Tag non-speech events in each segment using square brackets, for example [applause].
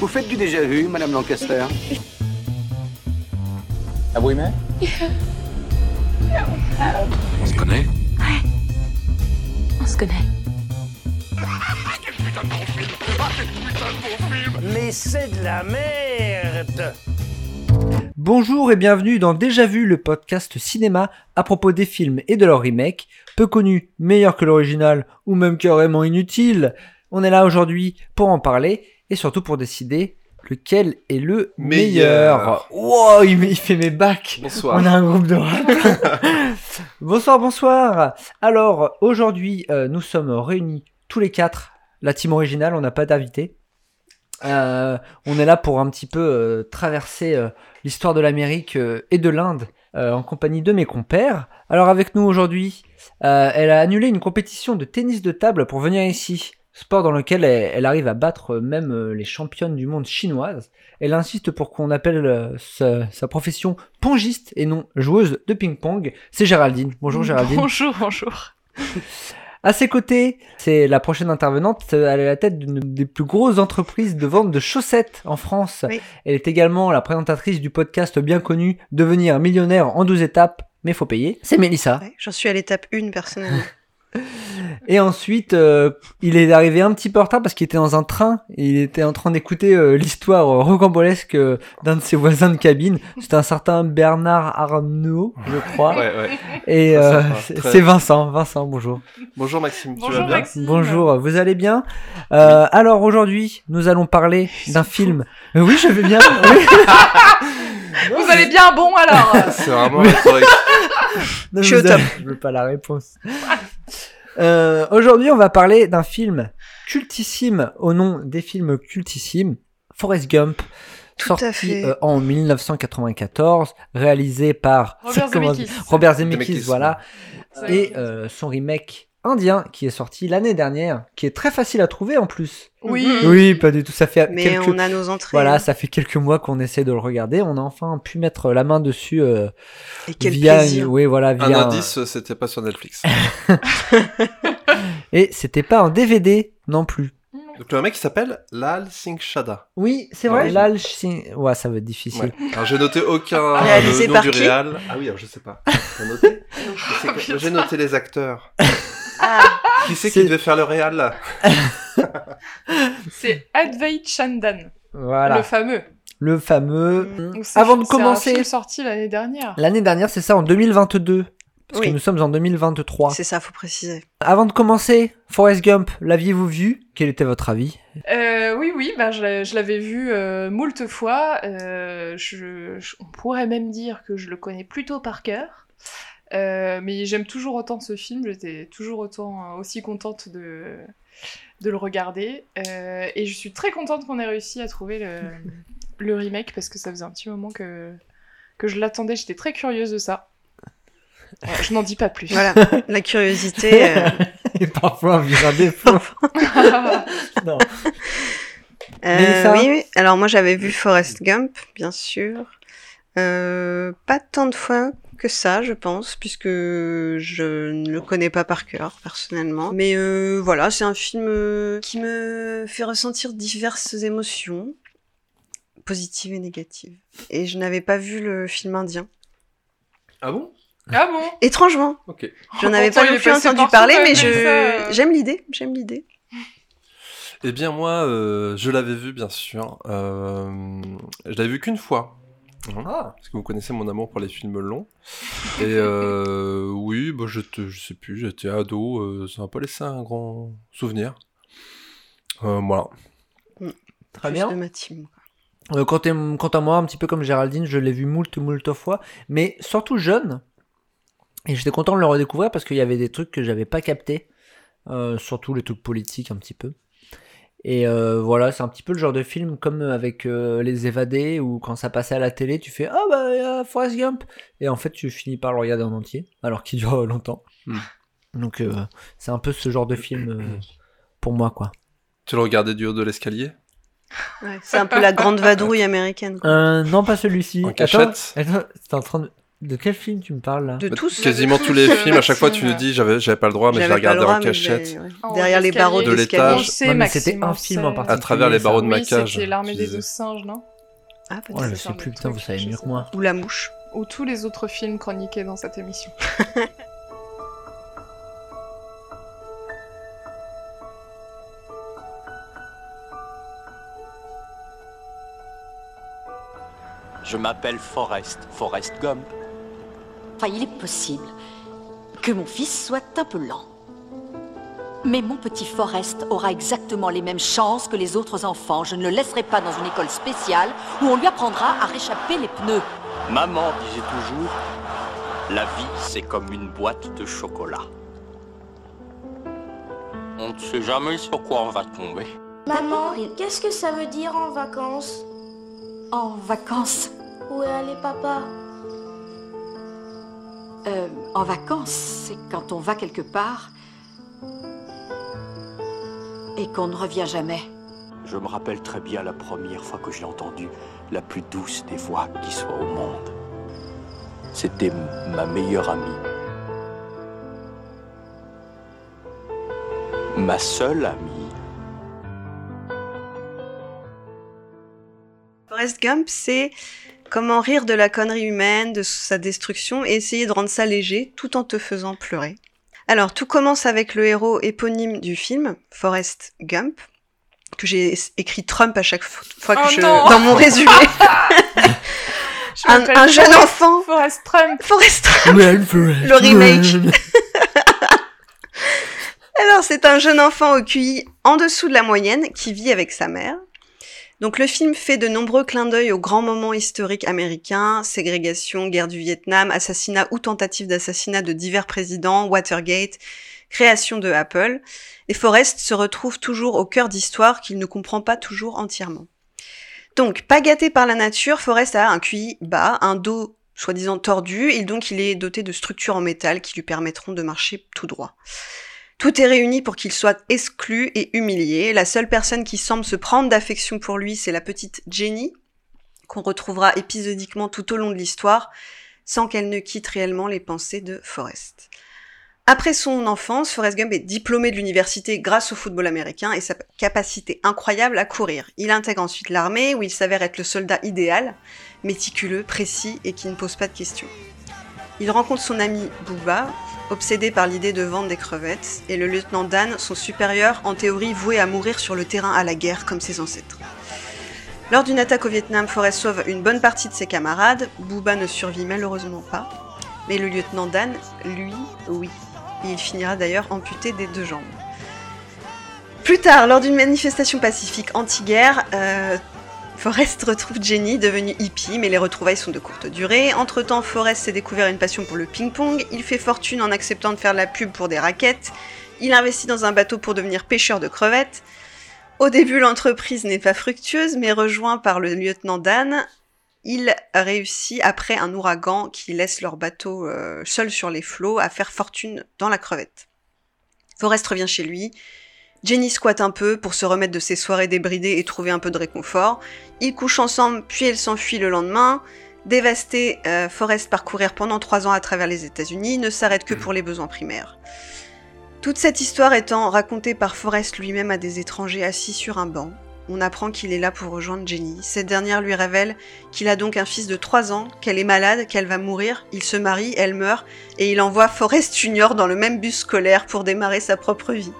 Vous faites du déjà vu, Madame Lancaster Ah oui, mais On se connaît On se connaît. Mais c'est de la merde Bonjour et bienvenue dans Déjà Vu, le podcast cinéma à propos des films et de leur remake, peu connus, meilleurs que l'original ou même carrément inutiles. On est là aujourd'hui pour en parler et surtout pour décider lequel est le meilleur. Meilleur. Wow, il, il fait mes bacs. Bonsoir. On a un groupe de rap. [laughs] bonsoir, bonsoir. Alors aujourd'hui, euh, nous sommes réunis tous les quatre, la team originale, on n'a pas d'invité. Euh, on est là pour un petit peu euh, traverser l'histoire de l'Amérique et de l'Inde en compagnie de mes compères. Alors avec nous aujourd'hui, elle a annulé une compétition de tennis de table pour venir ici. Sport dans lequel elle, elle arrive à battre même euh, les championnes du monde chinoises. Elle insiste pour qu'on appelle euh, sa, sa profession pongiste et non joueuse de ping-pong. C'est Géraldine. Bonjour Géraldine. Bonjour, bonjour. À ses côtés, c'est la prochaine intervenante. Elle est à la tête d'une des plus grosses entreprises de vente de chaussettes en France. Oui. Elle est également la présentatrice du podcast bien connu Devenir millionnaire en 12 étapes, mais faut payer. C'est Mélissa. J'en suis à l'étape 1 personnellement. [laughs] Et ensuite, euh, il est arrivé un petit peu en retard parce qu'il était dans un train et il était en train d'écouter euh, l'histoire euh, rocambolesque euh, d'un de ses voisins de cabine. C'était un certain Bernard Arnault, je crois. Ouais, ouais. Et euh, c'est très- c'est Vincent. Vincent, bonjour. Bonjour Maxime, tu Bonjour vas bien Maxime. Bonjour, vous allez bien? Euh, Alors aujourd'hui, nous allons parler d'un film. Oui, je vais bien. [laughs] oui. Vous allez bien, bon alors [laughs] C'est vraiment. Non, Je suis au top. Je veux pas la réponse. Euh, aujourd'hui, on va parler d'un film cultissime au nom des films cultissimes, Forrest Gump. Tout sorti euh, en 1994, réalisé par Robert Zemeckis. Robert Zemeckis, Zemeckis, voilà, et euh, son remake indien qui est sorti l'année dernière, qui est très facile à trouver en plus. Oui. Oui, pas du tout. Ça fait Mais quelques on a nos entrées. voilà, ça fait quelques mois qu'on essaie de le regarder. On a enfin pu mettre la main dessus euh, Et quel via, plaisir. oui, voilà, Un via. indice, c'était pas sur Netflix. [laughs] [laughs] Et c'était pas un DVD non plus. Donc le mec il s'appelle Lal Singh Chada. Oui, c'est vrai. Lal Singh- Ouais, ça va être difficile. Ouais. Alors j'ai noté aucun Réalisé le nom par du qui réal. Ah oui, alors je sais pas. Noté [laughs] J'ai noté les acteurs. Qui c'est C'est- qui devait faire le réal là C'est Advait Chandan, Voilà, le le, fameux. fameux. Donc, c'est- Avant de c'est commencer, film sorti l'année dernière. l'année dernière, c'est ça, en 2022. Parce Oui. que nous sommes en 2023. c'est ça, faut préciser. Avant de commencer, Forrest Gump, l'aviez-vous vu? Quel était votre avis? Euh, oui, oui, bah, je l'avais vu euh, moult fois. Euh, je, je- on pourrait même dire que je le connais plutôt par cœur. Euh, mais j'aime toujours autant ce film, j'étais toujours autant euh, aussi contente de, de le regarder. Euh, et je suis très contente qu'on ait réussi à trouver le, [laughs] le remake parce que ça faisait un petit moment que, que je l'attendais, j'étais très curieuse de ça. Je n'en dis pas plus. Voilà, la curiosité. [laughs] euh, Et parfois, on vient des défaut. [laughs] non. euh, oui, oui. Alors moi j'avais vu Forrest Gump, bien sûr. Euh, pas tant de fois que ça, je pense, puisque je ne le connais pas par cœur, personnellement. Mais euh, voilà, c'est un film euh, qui me fait ressentir diverses émotions, positives et négatives. Et je n'avais pas vu le film indien. Ah bon? Ah bon? Étrangement, Ok. j'en avais pas non plus entendu parler, mais je ça, euh. j'aime l'idée, j'aime l'idée. Eh bien moi, euh, je l'avais vu bien sûr. Euh, je l'avais vu qu'une fois. Ah. Parce que vous connaissez mon amour pour les films longs. Et [laughs] euh, oui, bah, je, te, je sais plus, j'étais ado, euh, ça m'a pas laissé un grand souvenir. Euh, voilà. Très Plus bien. de ma team. Quant, à, quant à moi, un petit peu comme Géraldine, je l'ai vu moult, moult fois, mais surtout jeune. Et j'étais content de le redécouvrir parce qu'il y avait des trucs que j'avais pas captés, euh, surtout les trucs politiques un petit peu. Et euh, voilà, c'est un petit peu le genre de film comme avec euh, Les Évadés, où quand ça passait à la télé, tu fais Ah bah, il y a Forrest Gump Et en fait, tu finis par le regarder en entier, alors qu'il dure [laughs] longtemps. Hmm. Donc, euh, c'est un peu ce genre de film euh, pour moi, quoi. Tu le regardais du haut de l'escalier? Ouais, c'est un peu la grande vadrouille américaine. quoi. Euh, non, pas celui-ci. En cachette? Attends, en train de... De quel film tu me parles là De Bah, tous. Quasiment tous les films, à chaque fois tu le dis, j'avais j'avais pas le droit, mais je l'ai regardé en cachette. En Derrière les barreaux De l'étage. Mais c'était un film en particulier. À travers les barreaux de Oui, maquillage. c'était l'armée des douze singes, non? Ah, peut-être. Oh, je c'est sais plus, putain, vous savez mieux que moi. Ou la mouche. Ou tous les autres films chroniqués dans cette émission. [laughs] Je m'appelle Forrest, Forrest Gump. Enfin, il est possible que mon fils soit un peu lent. Mais mon petit Forrest aura exactement les mêmes chances que les autres enfants. Je ne le laisserai pas dans une école spéciale où on lui apprendra à réchapper les pneus. Maman disait toujours, la vie c'est comme une boîte de chocolat. On ne sait jamais sur quoi on va tomber. Maman, qu'est-ce que ça veut dire en vacances? En vacances, Où est allé papa euh, en vacances, c'est quand on va quelque part et qu'on ne revient jamais. Je me rappelle très bien la première fois que j'ai entendu la plus douce des voix qui soit au monde. C'était ma meilleure amie. Ma seule amie. Forrest Gump, c'est comment rire de la connerie humaine, de sa destruction et essayer de rendre ça léger tout en te faisant pleurer. Alors, tout commence avec le héros éponyme du film, Forrest Gump, que j'ai écrit Trump à chaque fois que Oh je... non dans mon résumé. [laughs] [laughs] Je un, jeune Forrest- enfant, Forrest Trump. Forrest Trump. Le remake. [laughs] Alors, c'est un jeune enfant au QI en dessous de la moyenne qui vit avec sa mère. Donc, le film fait de nombreux clins d'œil aux grands moments historiques américains, ségrégation, guerre du Vietnam, assassinat ou tentative d'assassinat de divers présidents, Watergate, création de Apple. Et Forrest se retrouve toujours au cœur d'histoires qu'il ne comprend pas toujours entièrement. Donc, pas gâté par la nature, Forrest a un QI bas, un dos soi-disant tordu, et donc il est doté de structures en métal qui lui permettront de marcher tout droit. Tout est réuni pour qu'il soit exclu et humilié. La seule personne qui semble se prendre d'affection pour lui, c'est la petite Jenny, qu'on retrouvera épisodiquement tout au long de l'histoire, sans qu'elle ne quitte réellement les pensées de Forrest. Après son enfance, Forrest Gump est diplômé de l'université grâce au football américain et sa capacité incroyable à courir. Il intègre ensuite l'armée où il s'avère être le soldat idéal, méticuleux, précis et qui ne pose pas de questions. Il rencontre son ami Booba, obsédé par l'idée de vendre des crevettes, et le lieutenant Dan, son supérieur, en théorie voué à mourir sur le terrain à la guerre comme ses ancêtres. Lors d'une attaque au Vietnam, Forrest sauve une bonne partie de ses camarades. Booba ne survit malheureusement pas, mais le lieutenant Dan, lui, oui. Il finira d'ailleurs amputé des deux jambes. Plus tard, lors d'une manifestation pacifique anti-guerre, euh, Forrest retrouve Jenny, devenue hippie, mais les retrouvailles sont de courte durée. Entre-temps, Forrest s'est découvert une passion pour le ping-pong. Il fait fortune en acceptant de faire la pub pour des raquettes. Il investit dans un bateau pour devenir pêcheur de crevettes. Au début, l'entreprise n'est pas fructueuse, mais rejoint par le lieutenant Dan, il réussit, après un ouragan qui laisse leur bateau euh, seul sur les flots, à faire fortune dans la crevette. Forrest revient chez lui. Jenny squatte un peu pour se remettre de ses soirées débridées et trouver un peu de réconfort. Ils couchent ensemble, puis elle s'enfuit le lendemain. Dévasté, euh, Forrest parcourir pendant trois ans à travers les États-Unis, ne s'arrête que pour les besoins primaires. Toute cette histoire étant racontée par Forrest lui-même à des étrangers assis sur un banc, on apprend qu'il est là pour rejoindre Jenny. Cette dernière lui révèle qu'il a donc un fils de 3 ans, qu'elle est malade, qu'elle va mourir, il se marie, elle meurt, et il envoie Forrest Junior dans le même bus scolaire pour démarrer sa propre vie.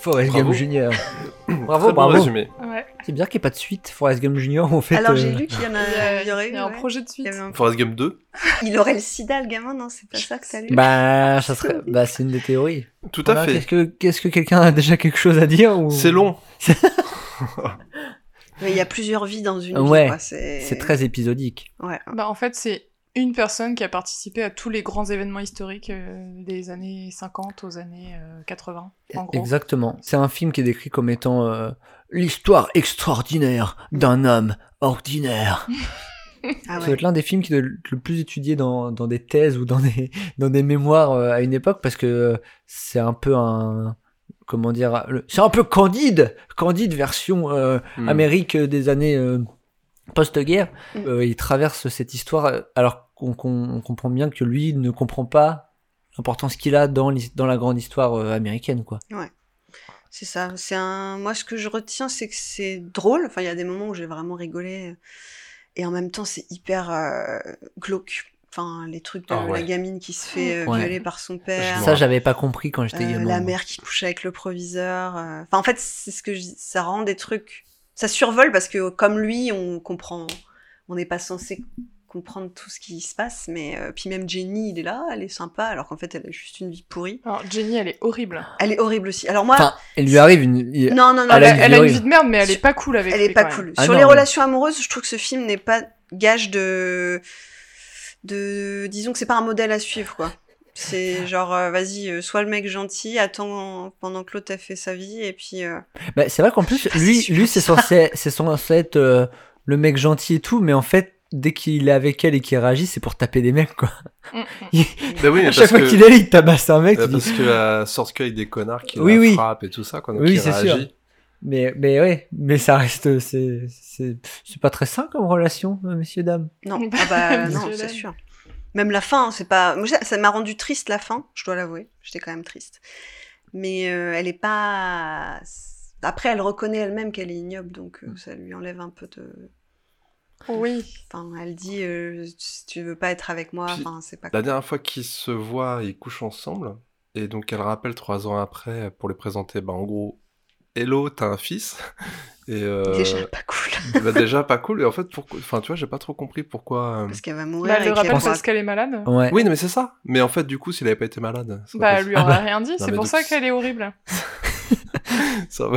Forrest Bravo. Gump Junior. [coughs] bravo, Très bon bravo. résumé. Ouais. C'est bien qu'il n'y ait pas de suite. Forrest Gump Junior, en fait. Alors euh, j'ai lu qu'il y en a, Il y a, il y aurait il y eu, a un ouais. projet de suite. un- Forrest Gump 2 [laughs] il aurait le sida, le gamin, non C'est pas ça que t'as lu Bah, ça [laughs] serait. Bah, c'est une des théories. Tout à fait. Qu'est-ce que, qu'est-ce que quelqu'un a déjà quelque chose à dire ou... C'est long. [laughs] Mais il y a plusieurs vies dans une Ouais, vie, quoi. C'est C'est très épisodique. Ouais. Bah, en fait, c'est une personne qui a participé à tous les grands événements historiques euh, des années 50 aux années euh, 80, en gros. Exactement. C'est un film qui est décrit comme étant euh, l'histoire extraordinaire d'un homme ordinaire. [laughs] Ah Ça doit être l'un des films qui est le le plus étudié dans, dans des thèses ou dans des, dans des mémoires euh, à une époque parce que c'est un peu un. comment dire, c'est un peu Candide, Candide version euh, Hmm. Amérique des années euh, post-guerre. Mm. Euh, il traverse cette histoire euh, alors qu'on qu'on- on comprend bien que lui ne comprend pas l'importance qu'il a dans, la grande histoire euh, américaine, quoi. C'est ça. C'est un. Moi, ce que je retiens, c'est que c'est drôle. Enfin, il y a des moments où j'ai vraiment rigolé. Et en même temps, c'est hyper euh, glauque. Enfin, les trucs de Ah ouais. la gamine qui se fait euh, Ouais. violer par son père. Ça, j'avais pas compris quand j'étais Euh, gamin. la mère qui couche avec le proviseur. euh. Enfin, en fait, c'est ce que je. Ça rend des trucs. Ça survole parce que, comme lui, on comprend. On n'est pas censé comprendre tout ce qui se passe. Mais euh, puis même Jenny, il est là, elle est sympa, alors qu'en fait, elle a juste une vie pourrie. Alors, Jenny, elle est horrible. Elle est horrible aussi. Alors moi, Enfin, il lui arrive une. il- non, non, non, elle Elle, a une elle vie a une horrible. vie de merde, mais elle est pas cool avec elle est pas cool. Ah Sur non, les mais- relations amoureuses, je trouve que ce film n'est pas gage de, de, disons que c'est pas un modèle à suivre, quoi. C'est genre, euh, vas-y, euh, sois le mec gentil, attends pendant que l'autre a fait sa vie, et puis. euh, Bah, c'est vrai qu'en plus, pas lui, lui c'est censé, c'est censé être euh, le mec gentil et tout, mais en fait, dès qu'il est avec elle et qu'il réagit, c'est pour taper des mecs, quoi. Mm, mm. Bah oui, mais à chaque parce fois qu'il est là, il tabasse un mec. bah tu dis- parce que la sorte qu'il y a des connards qui Oui, la oui. frappent et tout ça, quoi. Donc Oui, c'est sûr. réagit. Mais, mais ouais, mais ça reste, c'est, c'est, c'est pas très sain comme relation, euh, messieurs, dames. Non, ah bah non, Monsieur c'est sûr. Même la fin, c'est pas. Moi, ça m'a rendu triste la fin, je dois l'avouer. J'étais quand même triste. Mais euh, elle est pas. Après, elle reconnaît elle-même qu'elle est ignoble, donc euh, ça lui enlève un peu de. Oui. Enfin, elle dit euh, si tu veux pas être avec moi, Puis, enfin, c'est pas. La dernière fois qu'ils se voient, ils couchent ensemble. Et donc elle rappelle trois ans après pour les présenter, bah en gros, Hello, t'as un fils. Et euh, Déjà pas cool. bah, déjà pas cool. Et en fait, pourquoi... enfin, tu vois, j'ai pas trop compris pourquoi. euh, Parce qu'elle va Bah, mourir. elle et le aura- parce qu'elle est malade. Ouais. Oui, non, mais c'est ça. Mais en fait, du coup, s'il avait pas été malade, Bah, lui Ah aura bah. [laughs] rien dit, c'est pour ça qu'elle est horrible. ça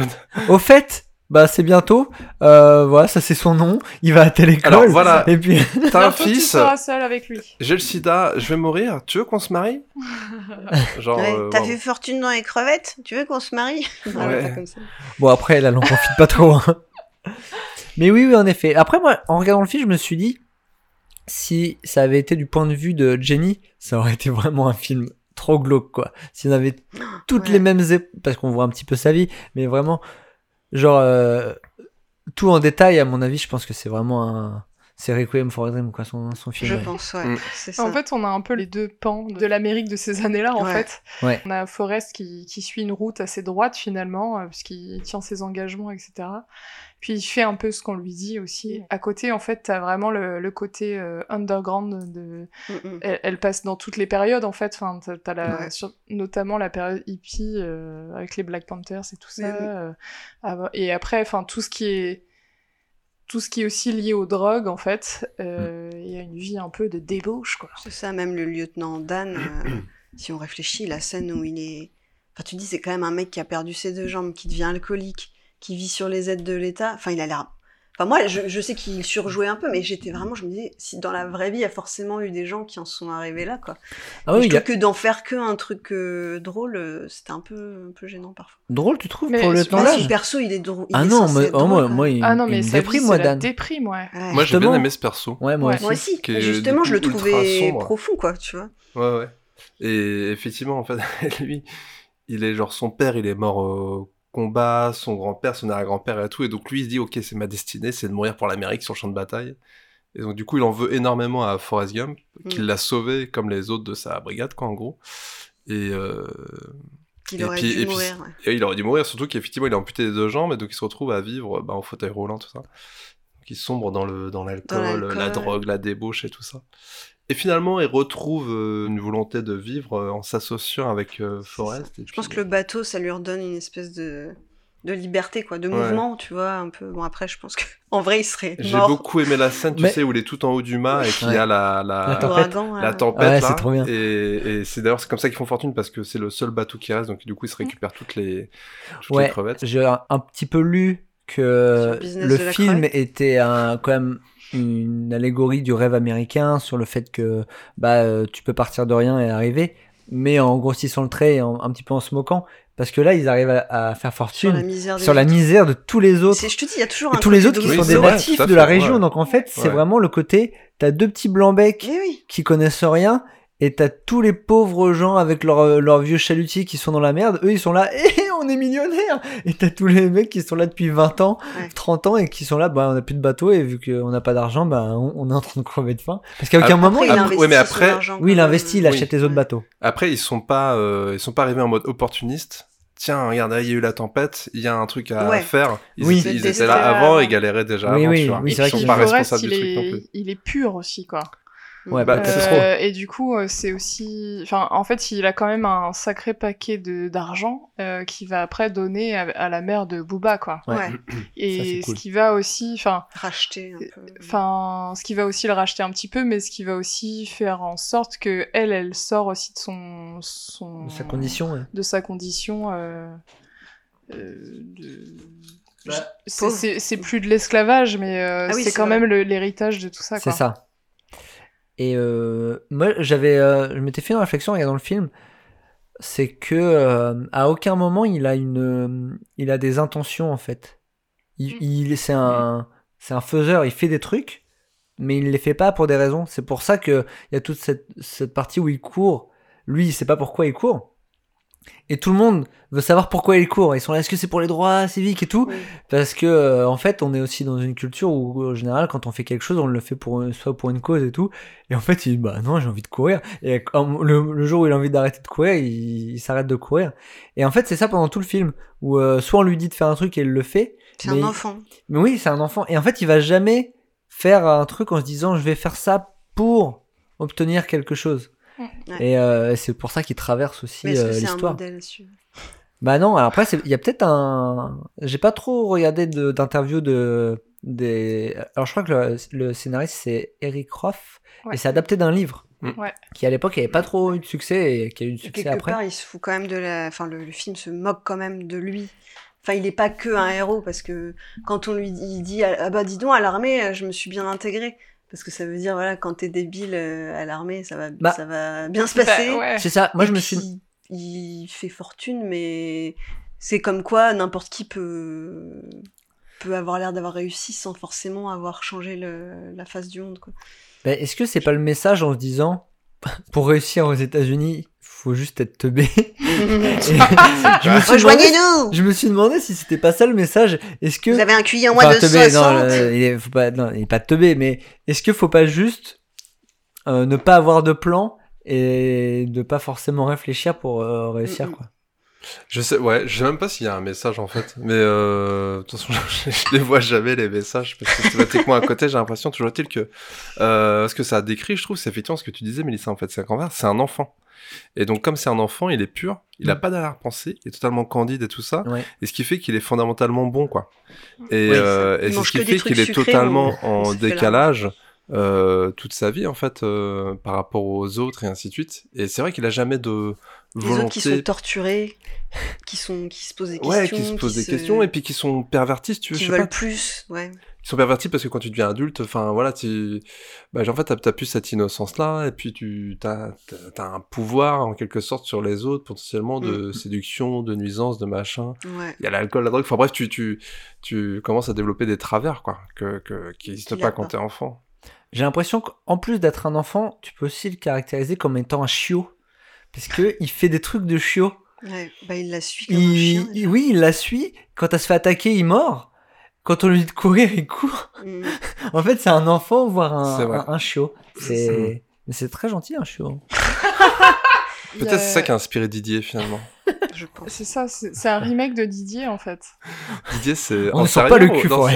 Au fait, bah, c'est bientôt, euh, voilà, ça c'est son nom, il va à telle école. Alors voilà, Et puis, [laughs] t'as un tu fils, seras seul avec lui. j'ai le sida, je vais mourir, tu veux qu'on se marie [laughs] Genre, Ouais, euh, T'as fait fortune dans les crevettes? Tu veux qu'on se marie? Non, Ouais. pas comme ça. bon, après, elle, elle en profite pas trop. hein. Mais oui, oui, en effet. Après, moi, en regardant le film, je me suis dit, si ça avait été du point de vue de Jenny, ça aurait été vraiment un film trop glauque, quoi. Si on avait toutes Ouais. les mêmes parce qu'on voit un petit peu sa vie, mais vraiment, genre, euh, tout en détail, à mon avis, je pense que c'est vraiment un. C'est Requiem for a Dream, quoi, son, son film. Je ouais. pense, ouais. Mm. C'est ça. En fait, on a un peu les deux pans de l'Amérique de ces années-là, en Ouais. fait. Ouais. On a Forrest qui, qui suit une route assez droite, finalement, euh, puisqu'il tient ses engagements, etc. Puis il fait un peu ce qu'on lui dit aussi. À côté, en fait, t'as vraiment le, le côté euh, underground de... Mm, mm. Elle, elle passe dans toutes les périodes, en fait. Enfin, t'as, t'as la, Ouais. sur- notamment la période hippie, euh, avec les Black Panthers et tout ça. Euh, et après, enfin, tout ce qui est... Tout ce qui est aussi lié aux drogues, en fait, euh, il y a une vie un peu de débauche, quoi. C'est ça, même le lieutenant Dan, euh, [clears throat] si on réfléchit, la scène où il est. Enfin, tu dis, c'est quand même un mec qui a perdu ses deux jambes, qui devient alcoolique, qui vit sur les aides de l'État. Enfin, il a l'air. Enfin, moi, je, je sais qu'il surjouait un peu, mais j'étais vraiment. Je me disais, si dans la vraie vie, il y a forcément eu des gens qui en sont arrivés là, quoi. Ah Et oui, je a- que d'en faire que un truc euh, drôle, euh, c'était un peu, un peu gênant parfois. drôle, tu trouves, Mais pour le Dan son perso, il est drôle. il Ah est non, censé moi, oh, drôle, moi, il, Ah non, il mais me sa déprime, moi, Dan. déprime, ouais. Ouais. Moi, j'ai bien aimé ce perso. Ouais, moi Ouais. aussi. Moi aussi. Qui Mais est, justement, je le trouvais sombre. profond, quoi, tu vois. Ouais, ouais. Et effectivement, en fait, [laughs] lui, il est genre son père, il est mort au combat, son grand-père, son arrière-grand-père et tout. Et donc lui, il se dit, ok, c'est ma destinée, c'est de mourir pour l'Amérique sur le champ de bataille. Et donc du coup, il en veut énormément à Forrest Gump, qui Mm. l'a sauvé comme les autres de sa brigade, quoi, en gros. Et, euh, Il Et aurait puis- dû et puis- mourir. ouais. et il aurait dû mourir, surtout qu'effectivement, il a amputé les deux jambes, et donc il se retrouve à vivre bah, en fauteuil roulant, tout ça. Donc il sombre dans le dans l'alcool, l'alcool. la drogue, la débauche et tout ça. Et finalement, il retrouve euh, une volonté de vivre euh, en s'associant avec euh, Forrest. et Je pense puis- que le bateau, ça lui redonne une espèce de, de liberté, quoi, de Ouais. mouvement, tu vois, un peu. Bon, après, je pense que [laughs] en vrai, il serait J'ai beaucoup aimé la scène, tu Mais- sais, où il est tout en haut du mât et qu'il Ouais. y a la, la, La tempête. Là. la tempête Ouais, là. c'est trop bien. Et, et c'est d'ailleurs c'est comme ça qu'ils font fortune parce que c'est le seul bateau qui reste, donc du coup ils se récupèrent toutes les, toutes Ouais, les crevettes. j'ai un, un petit peu lu que le film crevette. était un, quand même une allégorie du rêve américain sur le fait que bah euh, tu peux partir de rien et arriver, mais en grossissant le trait et en- un petit peu en se moquant, parce que là ils arrivent à, à faire Sur fortune la misère des sur la misère de tous les autres. C'est- Je te dis, il y a toujours Et un tous les autres qui Oui, sont des natifs de la région, ouais. donc en fait c'est Ouais. vraiment le côté, t'as deux petits blancs becs oui. qui connaissent rien et t'as tous les pauvres gens avec leurs leur vieux chalutiers qui sont dans la merde eux ils sont là [laughs] et on on est millionnaire Et t'as tous les mecs qui sont là depuis 20 ans, Ouais. 30 ans et qui sont là, bah on a plus de bateau et vu qu'on n'a pas d'argent, bah on, on est en train de crever de faim. Parce qu'à aucun Après, moment, Après, il il... Après- investit ouais, mais après- oui, il investit, il Oui. achète les autres bateaux. Après, ils sont pas, euh, ils sont pas arrivés en mode opportuniste. Tiens, regarde, il y a eu la tempête, il y a un truc à Ouais. faire. Ils, Oui. étaient- ils là avant et galéraient déjà Oui, avant, oui, tu vois. oui, ils c'est vrai sont qu'ils pas responsables il du truc est, non plus. il est pur aussi, quoi. Ouais, bah, Euh, c'est trop. Et du coup, euh, c'est aussi, enfin, en fait, il a quand même un sacré paquet de d'argent euh, qu'il va après donner à, à la mère de Booba, quoi. Ouais. [clears throat] Et Ça, c'est cool. ce qui va aussi, enfin, Racheter un peu. enfin, ce qui va aussi le racheter un petit peu, mais ce qui va aussi faire en sorte que elle, elle sort aussi de son, son, Sa condition, ouais. de sa condition. euh, euh, de... Bah, c'est- plus de l'esclavage, mais euh, Ah oui, c'est quand vrai. même l'héritage de tout ça. C'est ça. Et euh, moi, j'avais, euh, je m'étais fait une réflexion en regardant le film, c'est que euh, à aucun moment il a une, il a des intentions en fait. Il, Mm. il- c'est un, c'est un faiseur. Il fait des trucs, mais il les fait pas pour des raisons. C'est pour ça que il y a toute cette, cette partie où il court. Lui, il sait pas pourquoi il court. Et tout le monde veut savoir pourquoi il court. Ils sont là, est-ce que c'est pour les droits civiques et tout Oui. Parce que euh, en fait, on est aussi dans une culture où, en général, quand on fait quelque chose, on le fait pour soit pour une cause et tout. Et en fait, il dit bah non, j'ai envie de courir. Et le, le jour où il a envie d'arrêter de courir, il, il s'arrête de courir. Et en fait, c'est ça pendant tout le film où euh, soit on lui dit de faire un truc et il le fait. C'est mais- un enfant. Mais oui, c'est un enfant. Et en fait, il va jamais faire un truc en se disant je vais faire ça pour obtenir quelque chose. Mm. Et euh, c'est pour ça qu'il traverse aussi Mais est-ce euh, que c'est un l'histoire. modèle à suivre Bah non, alors après, il y a peut-être un. J'ai pas trop regardé de- d'interviews de, des. Alors je crois que le, le scénariste c'est Eric Roth Ouais. et c'est adapté d'un livre Ouais. qui à l'époque avait pas trop eu de succès et qui a eu du Et succès quelque après. part, il se fout quand même de la. Enfin, le, le film se moque quand même de lui. Enfin, il est pas que un héros parce que quand on lui dit, il dit ah bah dis donc à l'armée, je me suis bien intégré. Parce que ça veut dire voilà quand t'es débile euh, à l'armée, ça va Bah, ça va bien se Bah, passer. ouais. C'est ça. Moi Et je me suis. Il fait fortune, mais c'est comme quoi n'importe qui peut peut avoir l'air d'avoir réussi sans forcément avoir changé le, la face du monde. Quoi. Bah, Est-ce que c'est pas le message en se disant pour réussir aux États-Unis, faut juste être teubé [laughs] Et je, me suis demandé, Rejoignez-nous je me suis demandé si c'était pas ça le message. Est-ce que Vous avez un QI en moins Enfin, de teubé, 60 non, le- il est, faut pas, non, il est pas teubé, mais est-ce qu'il faut pas juste euh, ne pas avoir de plan et ne pas forcément réfléchir pour euh, réussir Mm, mm. quoi? Je sais, ouais, je sais même pas s'il y a un message en fait, mais euh, de toute façon, je, [laughs] je les vois jamais les messages parce que systématiquement à côté, j'ai l'impression toujours est-il que euh, ce que ça décrit, je trouve, c'est effectivement ce que tu disais, Mélissa, en fait, c'est qu'envers, c'est un enfant. Et donc, comme c'est un enfant, il est pur, il a Mm. pas d'arrière-pensée, il est totalement candide et tout ça, Ouais. et ce qui fait qu'il est fondamentalement bon, quoi. Et, Oui, euh, et c'est ce qui fait qu'il est totalement on en décalage euh, toute sa vie, en fait, euh, par rapport aux autres et ainsi de suite. Et c'est vrai qu'il a jamais de Les volonté autres qui sont torturés, qui, sont, qui se posent des questions. Ouais, qui se posent des se- questions et puis qui sont pervertis, si tu veux. qui je sais veulent pas. plus. Ouais. Ils sont pervertis parce que quand tu deviens adulte, enfin voilà, tu, bah, en fait, t'as, t'as plus cette innocence-là et puis tu, t'as, t'as, un pouvoir en quelque sorte sur les autres, potentiellement de Mm. séduction, de nuisance, de machin. Ouais. Il y a l'alcool, la drogue. Enfin bref, tu, tu, tu commences à développer des travers, quoi, que, que, qui n'existent pas a quand pas. t'es enfant. J'ai l'impression qu'en plus d'être un enfant, tu peux aussi le caractériser comme étant un chiot. Parce que il fait des trucs de chiot. Ouais. Bah, il la suit comme un chien. il- oui, il la suit. Quand elle se fait attaquer, il mord. Quand on lui dit de courir, il court. Mm. [laughs] En fait, c'est un enfant, voire un, un, un chiot. C'est- C'est, mais c'est très gentil, un chiot. [laughs] Peut-être a- c'est ça qui a inspiré Didier finalement. [laughs] Je pense. C'est ça, c'est un remake de Didier en fait. Didier, c'est. On ne sort sérieux pas le cul, non,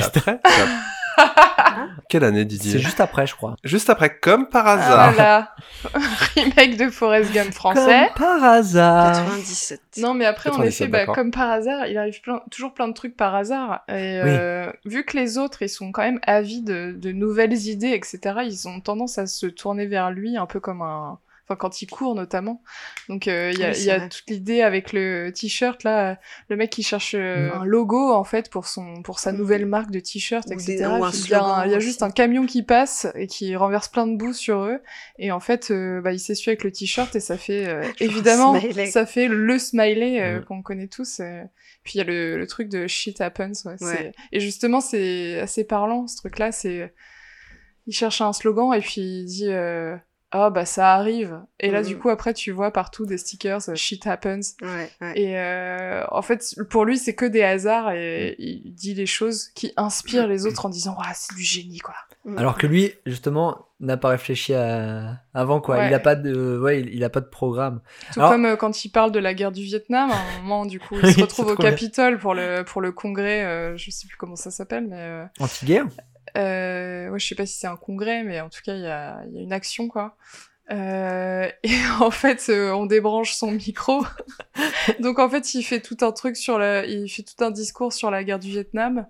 ap- Quelle année Didier C'est juste après, je crois. Juste après, comme par Ah, hasard. voilà, [laughs] remake de Forrest Gump français. Comme par hasard. 97. Non, mais après, en 97, effet, bah, comme par hasard, il arrive plein- toujours plein de trucs par hasard. Et euh, vu que les autres, ils sont quand même avides de, de nouvelles idées, etc., ils ont tendance à se tourner vers lui un peu comme un... Enfin, quand il court, notamment. Donc, euh, il y a, Oui, y a toute l'idée avec le t-shirt, là. Le mec qui cherche euh, Mm. un logo, en fait, pour, son, pour sa Mm. nouvelle marque de t-shirt, etc. il y a, y juste un camion qui passe et qui renverse plein de boue sur eux. Et en fait, euh, bah, il s'essuie avec le t-shirt et ça fait, euh, [laughs] évidemment, ça fait le smiley Mm. qu'on connaît tous. Puis il y a le, le truc de shit happens. Ouais, Et justement, c'est assez parlant ce truc-là. C'est il cherche un slogan et puis il dit ah bah ça arrive. Et là, du coup, après, tu vois partout des stickers euh, shit happens. Ouais, ouais. Et euh, en fait, pour lui, c'est que des hasards et il dit les choses qui inspirent les autres en disant Ouah, c'est du génie, quoi. Mm. Alors que lui, justement, n'a pas réfléchi à... avant quoi. Ouais. Il a pas de, ouais, il, il a pas de programme. Tout Alors- comme euh, quand il parle de la guerre du Vietnam, à un moment, du coup, [laughs] il se retrouve au. Capitole pour le, pour le congrès, euh, je sais plus comment ça s'appelle, mais. Euh, Anti-guerre. Euh, ouais, je sais pas si c'est un congrès, mais en tout cas, il y a, il y a une action, quoi. Euh, [laughs] et en fait, euh, on débranche son micro. [laughs] Donc en fait, il fait tout un truc sur la, il fait tout un discours sur la guerre du Vietnam,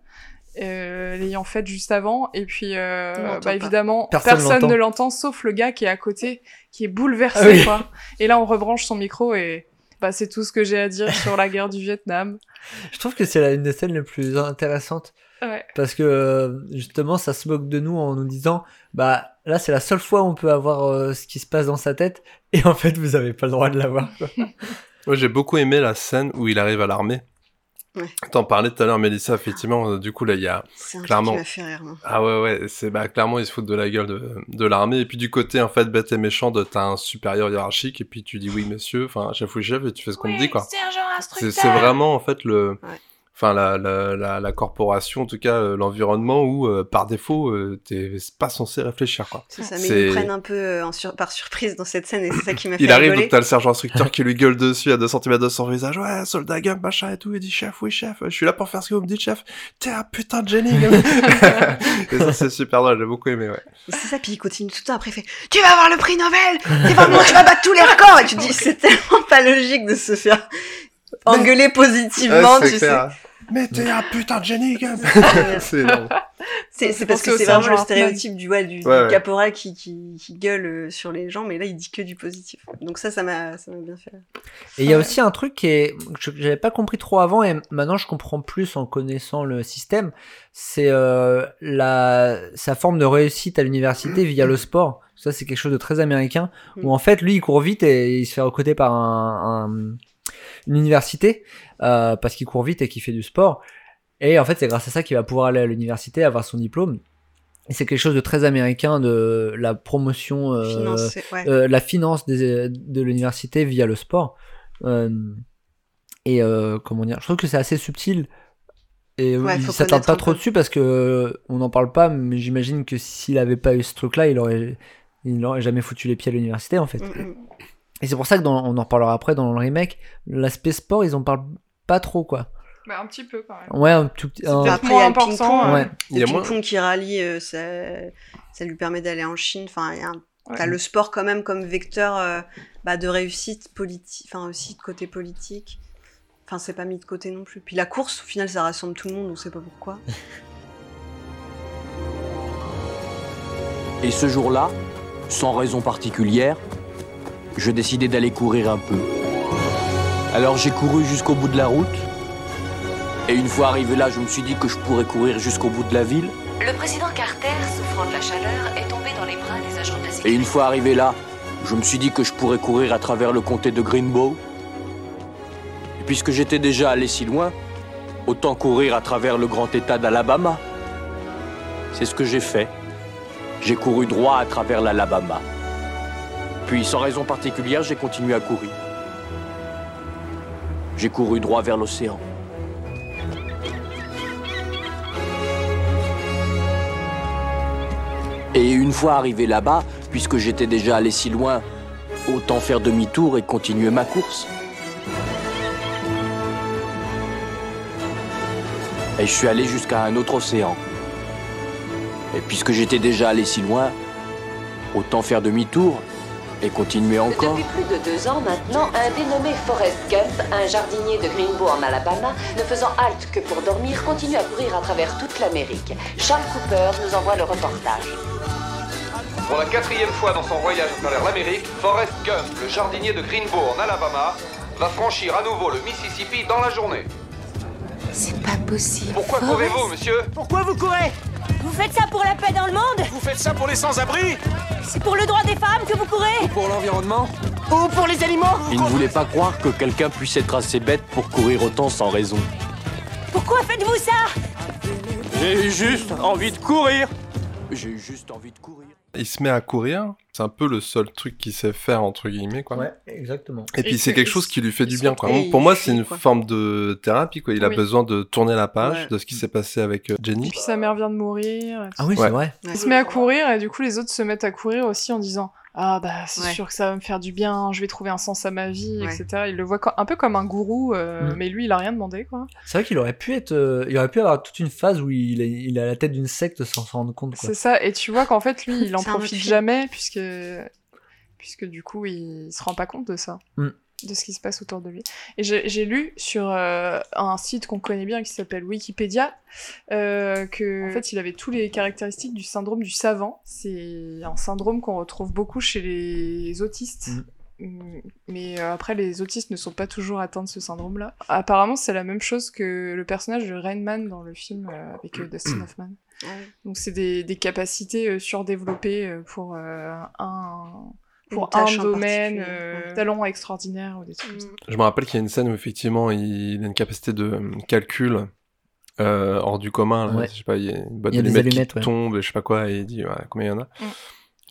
euh, l'ayant fait juste avant. Et puis, euh, bah, évidemment, Personne ne l'entend sauf le gars qui est à côté, qui est bouleversé, Ah oui. quoi. Et là, on rebranche son micro et bah, c'est tout ce que j'ai à dire sur la guerre du Vietnam. Je trouve que c'est la- une des scènes les plus intéressantes Ouais. parce que justement, ça se moque de nous en nous disant, bah là, c'est la seule fois où on peut avoir euh, ce qui se passe dans sa tête [laughs] et en fait, vous avez pas le droit de l'avoir. [laughs] Moi, j'ai beaucoup aimé la scène où il arrive à l'armée. Ouais. T'en parlais tout à l'heure, Mélissa, effectivement, euh, du coup, là, il y a... Un clairement. truc qui m'a fait rire, moi. Ah ouais, ouais, c'est bah, clairement, ils se foutent de la gueule de, de l'armée. Et puis du côté, en fait, bête et méchant, de t'as un supérieur hiérarchique, et puis tu dis oui, monsieur, enfin, chef ou chef, et tu fais ce qu'on te dit, quoi. C'est c'est vraiment, en fait, le... Ouais. Enfin, la, la, la, la corporation, en tout cas, euh, l'environnement où, euh, par défaut, euh, t'es pas censé réfléchir, quoi. C'est ça, mais ils nous prennent un peu euh, en sur- par surprise dans cette scène et c'est ça qui m'a [laughs] fait Il arrive, rigoler. donc t'as le sergent instructeur qui lui gueule dessus à 2 cm de son visage. Ouais, soldat gum, machin et tout. Il dit chef, oui chef, je suis là pour faire ce que vous me dites chef. T'es un putain de génie. [laughs] et ça c'est super drôle, j'ai beaucoup aimé, ouais. C'est ça, puis il continue tout le temps. Après, il fait Tu vas avoir le prix Nobel Tu vas, tu vas battre tous les records Et tu te dis C'est tellement pas logique de se faire engueuler positivement, Ouais, tu clair. Mais t'es un putain de génie, [laughs] c'est énorme. C'est c'est parce que c'est vraiment le stéréotype du, ouais, du, Ouais, caporal qui, qui, qui gueule euh, sur les gens, mais là, il dit que du positif. Donc ça, ça m'a ça m'a bien fait. Et il y a aussi un truc qui est, que j'avais pas compris trop avant et maintenant je comprends plus en connaissant le système, c'est euh, la sa forme de réussite à l'université via le sport. Ça c'est quelque chose de très américain où en fait lui il court vite et il se fait recruter par un, un- une université euh, parce qu'il court vite et qu'il fait du sport. Et en fait c'est grâce à ça qu'il va pouvoir aller à l'université avoir son diplôme. Et c'est quelque chose de très américain de la promotion euh, ouais. euh, la finance des- de l'université via le sport. Euh, et comment dire, je trouve que c'est assez subtil. Et Ouais, il s'attarde pas trop peu. dessus parce que on n'en parle pas, mais j'imagine que s'il avait pas eu ce truc-là, il aurait, il jamais foutu les pieds à l'université en fait. Mm, mm. Et c'est pour ça que dans, on en reparlera après dans le remake, l'aspect sport, ils en parlent pas trop quoi. Bah, un petit peu quand même. Ouais, un tout petit. un- après, il y a le important, ping-pong. ouais. Il y a Le moins- ping-pong qui rallie, euh, ça, ça lui permet d'aller en Chine. Enfin, il y a un- Ouais. t'as le sport quand même comme vecteur euh, bah, de réussite politique, enfin aussi de côté politique. Enfin, c'est pas mis de côté non plus. Puis la course, au final, ça rassemble tout le monde, on sait pas pourquoi. Et ce jour-là, sans raison particulière, je décidai d'aller courir un peu. Alors j'ai couru jusqu'au bout de la route. Et une fois arrivé là, je me suis dit que je pourrais courir jusqu'au bout de la ville. Le président Carter, souffrant de la chaleur, est tombé dans les bras des agents de la Et une fois arrivé là, je me suis dit que je pourrais courir à travers le comté de Greenbow. Et puisque j'étais déjà allé si loin, autant courir à travers le grand état d'Alabama. C'est ce que j'ai fait. J'ai couru droit à travers l'Alabama. Puis, sans raison particulière, j'ai continué à courir. J'ai couru droit vers l'océan. Et une fois arrivé là-bas, puisque j'étais déjà allé si loin, autant faire demi-tour et continuer ma course. Et je suis allé jusqu'à un autre océan. Et puisque j'étais déjà allé si loin, autant faire demi-tour et continuer encore. Depuis plus de deux ans maintenant, un dénommé Forrest Gump, un jardinier de Greenbow en Alabama, ne faisant halte que pour dormir, continue à courir à travers toute l'Amérique. Charles Cooper nous envoie le reportage. Pour la quatrième fois dans son voyage à travers l'Amérique, Forrest Gump, le jardinier de Greenbow en Alabama, va franchir à nouveau le Mississippi dans la journée. C'est pas possible. Pourquoi courez-vous, monsieur? Pourquoi vous courez? Vous faites ça pour la paix dans le monde Vous faites ça pour les sans-abri C'est pour le droit des femmes que vous courez Pour l'environnement Ou pour les animaux Il ne voulait pas croire que quelqu'un puisse être assez bête pour courir autant sans raison. Pourquoi faites-vous ça J'ai eu juste envie de courir J'ai eu juste envie de courir. Il se met à courir. C'est un peu le seul truc qu'il sait faire, entre guillemets, quoi. Ouais, exactement. Et puis Et c'est que- quelque chose qui lui fait du bien, quoi. et Pour moi, c'est une quoi. forme de thérapie, quoi. Il a besoin de tourner la page Ouais. de ce qui s'est passé avec euh, Jenny. Puis sa mère vient de mourir. Ah oui, Ouais. c'est vrai. Il se met à courir et du coup les autres se mettent à courir aussi en disant ah bah c'est Ouais. sûr que ça va me faire du bien, je vais trouver un sens à ma vie, Ouais. etc. Il le voit un peu comme un gourou, euh, Mm. mais lui il a rien demandé quoi. C'est vrai qu'il aurait pu être, euh, il aurait pu avoir toute une phase où il est, il est à la tête d'une secte sans s'en rendre compte. Quoi. C'est ça et tu vois qu'en fait lui il [laughs] en profite jamais puisque puisque du coup il se rend pas compte de ça. Mm. De ce qui se passe autour de lui. Et j'ai lu sur euh, un site qu'on connaît bien qui s'appelle Wikipédia euh, que en fait il avait tous les caractéristiques du syndrome du savant. C'est un syndrome qu'on retrouve beaucoup chez les autistes. Mm, Mais euh, après, les autistes ne sont pas toujours atteints de ce syndrome-là. Apparemment, c'est la même chose que le personnage de Rain Man dans le film euh, avec euh, Dustin Hoffman. Ah oui. Donc, c'est des, des capacités euh, surdéveloppées euh, pour euh, un, pour un domaine, euh, talent extraordinaire ou des trucs comme ça. Je me rappelle qu'il y a une scène où effectivement il a une capacité de euh, calcul euh, hors du commun. Là. Ouais. Je sais pas, il y a une boîte d'allumettes qui ouais. tombe, et je sais pas quoi, et il dit ouais, combien il y en a. Mm.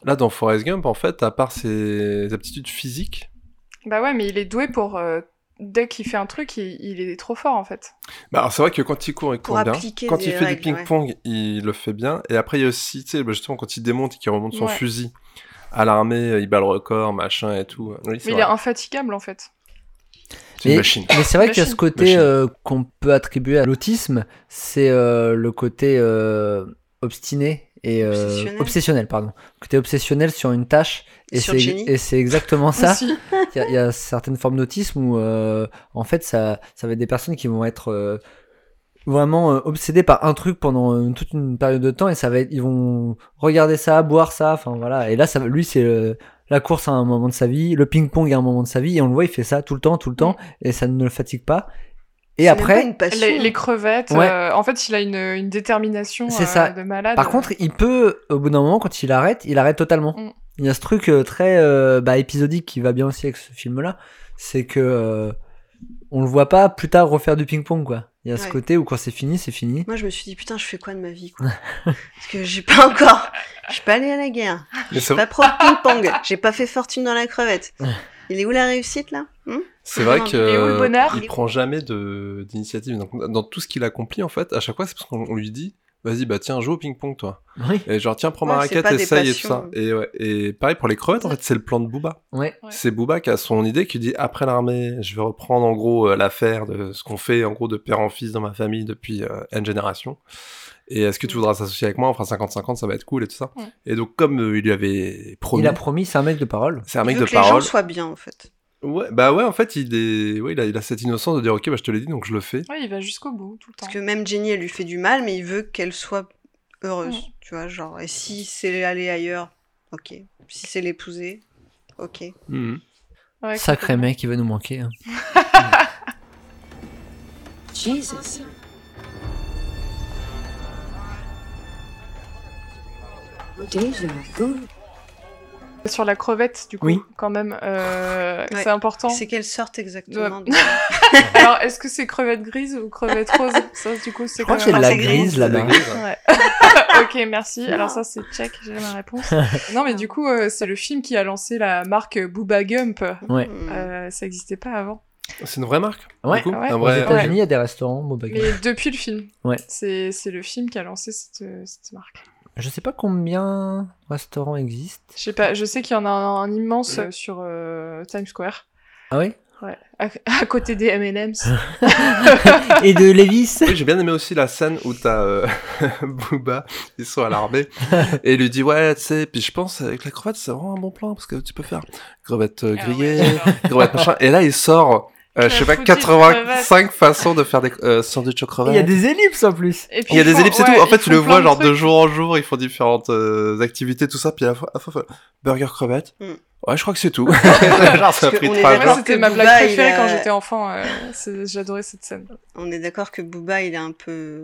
Là, dans Forrest Gump, en fait, à part ses aptitudes physiques, Bah ouais, mais il est doué pour. euh, dès qu'il fait un truc, il, il est trop fort en fait. bah, alors c'est vrai que quand il court, il court bien. Quand il fait règles, du ping-pong, il le fait bien. Et après, il y a aussi, tu sais, bah, justement, quand il démonte et qu'il remonte son Ouais. fusil à l'armée, il bat le record, machin et tout. Oui, Mais il est infatigable en fait. C'est une Mais- machine. Mais c'est vrai qu'il y a ce côté euh, qu'on peut attribuer à l'autisme, c'est euh, le côté euh, obstiné et euh, Obsessionnel. obsessionnel, pardon. Le côté obsessionnel sur une tâche. Et Sur c'est Jenny. et c'est exactement ça. Il y, a- il y a certaines formes d'autisme où, euh, en fait, ça, ça va être des personnes qui vont être euh, vraiment euh, obsédées par un truc pendant euh, toute une période de temps et ça va être, ils vont regarder ça, boire ça, enfin voilà. Et là, ça, va- lui, c'est euh, la course à un moment de sa vie, le ping-pong à un moment de sa vie, et on le voit, il fait ça tout le temps, tout le temps, et ça ne le fatigue pas. Et après, une. Les, les crevettes, Ouais. euh, en fait, il a une, une détermination C'est euh, ça. de malade. par contre, il peut, au bout d'un moment, quand il arrête, il arrête totalement. Mm. Il y a ce truc euh, très euh, bah, épisodique qui va bien aussi avec ce film-là, c'est que euh, on le voit pas plus tard refaire du ping-pong, quoi. Il y a ce côté où quand c'est fini, c'est fini. Moi, je me suis dit, putain, je fais quoi de ma vie, quoi? Parce que j'ai pas encore. Je suis pas allée à la guerre. Je c'est suis pas pro ping-pong. J'ai pas fait fortune dans la crevette. [laughs] Il est où la réussite, là? Hmm? C'est vrai que il est où le bonheur? il prend jamais de d'initiative. Donc, dans tout ce qu'il accomplit, en fait, à chaque fois, c'est parce qu'on on lui dit, vas-y, bah tiens, joue au ping-pong, toi. Oui. Et genre, tiens, prends ma Ouais, raquette, essaye et tout ça. Et, ouais. et pareil pour les crevettes, en fait, c'est le plan de Booba. Ouais. C'est Booba qui a son idée, qui dit après l'armée, je vais reprendre en gros euh, l'affaire de ce qu'on fait en gros de père en fils dans ma famille depuis euh, une génération. Et est-ce que tu voudras s'associer avec moi? On fera 50-50, ça va être cool et tout ça. Ouais. Et donc, comme euh, il lui avait promis, Il a promis, c'est un mec de parole. c'est un Il mec veut de que les gens parole. soient bien, en fait. Ouais, bah ouais, en fait, il, est... ouais, il, a, il a cette innocence de dire ok, bah je te l'ai dit, donc je le fais. Ouais, il va jusqu'au bout tout le temps. Parce que même Jenny, elle lui fait du mal, mais il veut qu'elle soit heureuse. Mm. Tu vois, genre, et si c'est aller ailleurs, ok. Si c'est l'épouser, ok. Ouais, Sacré mec, il va nous manquer. hein. [laughs] Jesus. Déjà. Sur la crevette, du coup, Oui. quand même, euh, Ouais. c'est important. C'est quelle sorte exactement de- [laughs] Alors, est-ce que c'est crevette grise ou crevette rose? Ça, du coup, c'est Je crois que quand c'est la grise, là-bas. Ouais. [laughs] ok, merci. Alors ça, c'est check, j'ai ma réponse. [laughs] Non, mais du coup, euh, c'est le film qui a lancé la marque Booba Gump. Ouais. Hmm. Euh, ça n'existait pas avant. C'est une vraie marque Ouais. du coup Ouais. Un Aux. États-Unis, il y a des restaurants, Boba Gump. Mais depuis le film. Ouais. C'est c'est le film qui a lancé cette, cette marque. Je sais pas combien de restaurants existent. Je sais pas, je sais qu'il y en a un, un immense euh, sur euh, Times Square. Ah oui Ouais. À, à côté des M&M's. [laughs] Et de Levis? Oui, j'ai bien aimé aussi la scène où t'as euh, [laughs] Booba, ils sont à l'armée, et il lui dit ouais, tu sais, puis je pense avec la crevette c'est vraiment un bon plan parce que tu peux faire crevette euh, Ah grillée, ouais, [laughs] crevette machin, et là il sort, euh, je sais pas, foutu de 85 façons de faire des euh, sandwichs au Il crevettes. y a des ellipses en plus. Et puis, Il y a des font- ellipses et ouais, tout. En fait, tu le vois de genre de jour en jour, ils font différentes euh, activités, tout ça, puis à la fois, à la fois, burger crevette. Mm. Ouais, je crois que c'est tout. [laughs] genre, ça a pris on est trois d'accord Moi, jours. que c'était ma Booba, blague il préférée a- quand j'étais enfant. euh, J'adorais cette scène. On est d'accord que Booba, il est un peu,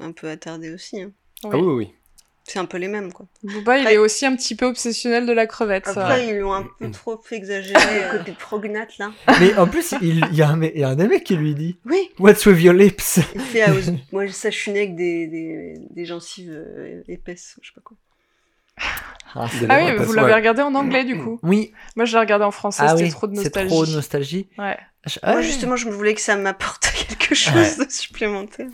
un peu attardé aussi. hein. Ah oui, oui. C'est un peu les mêmes, quoi. Booba, il est aussi un petit peu obsessionnel de la crevette. ça. Après, ils l'ont un peu trop fait exagérer [laughs] le côté prognate, là. Mais en plus, il, y, a un, il y a un des mecs qui lui dit Oui, What's with your lips? Il fait ah, [laughs] Moi, ça, je suis né avec des, des, des gencives euh, épaisses, je sais pas quoi. Ah, Ah oui, vous l'avez regardé en anglais du coup. Oui. Moi je l'ai regardé en français, Ah c'était oui, trop de c'est nostalgie. trop de nostalgie. Ouais. Je- Moi, ah, justement, je voulais que ça m'apporte [laughs] quelque chose Ouais. de supplémentaire.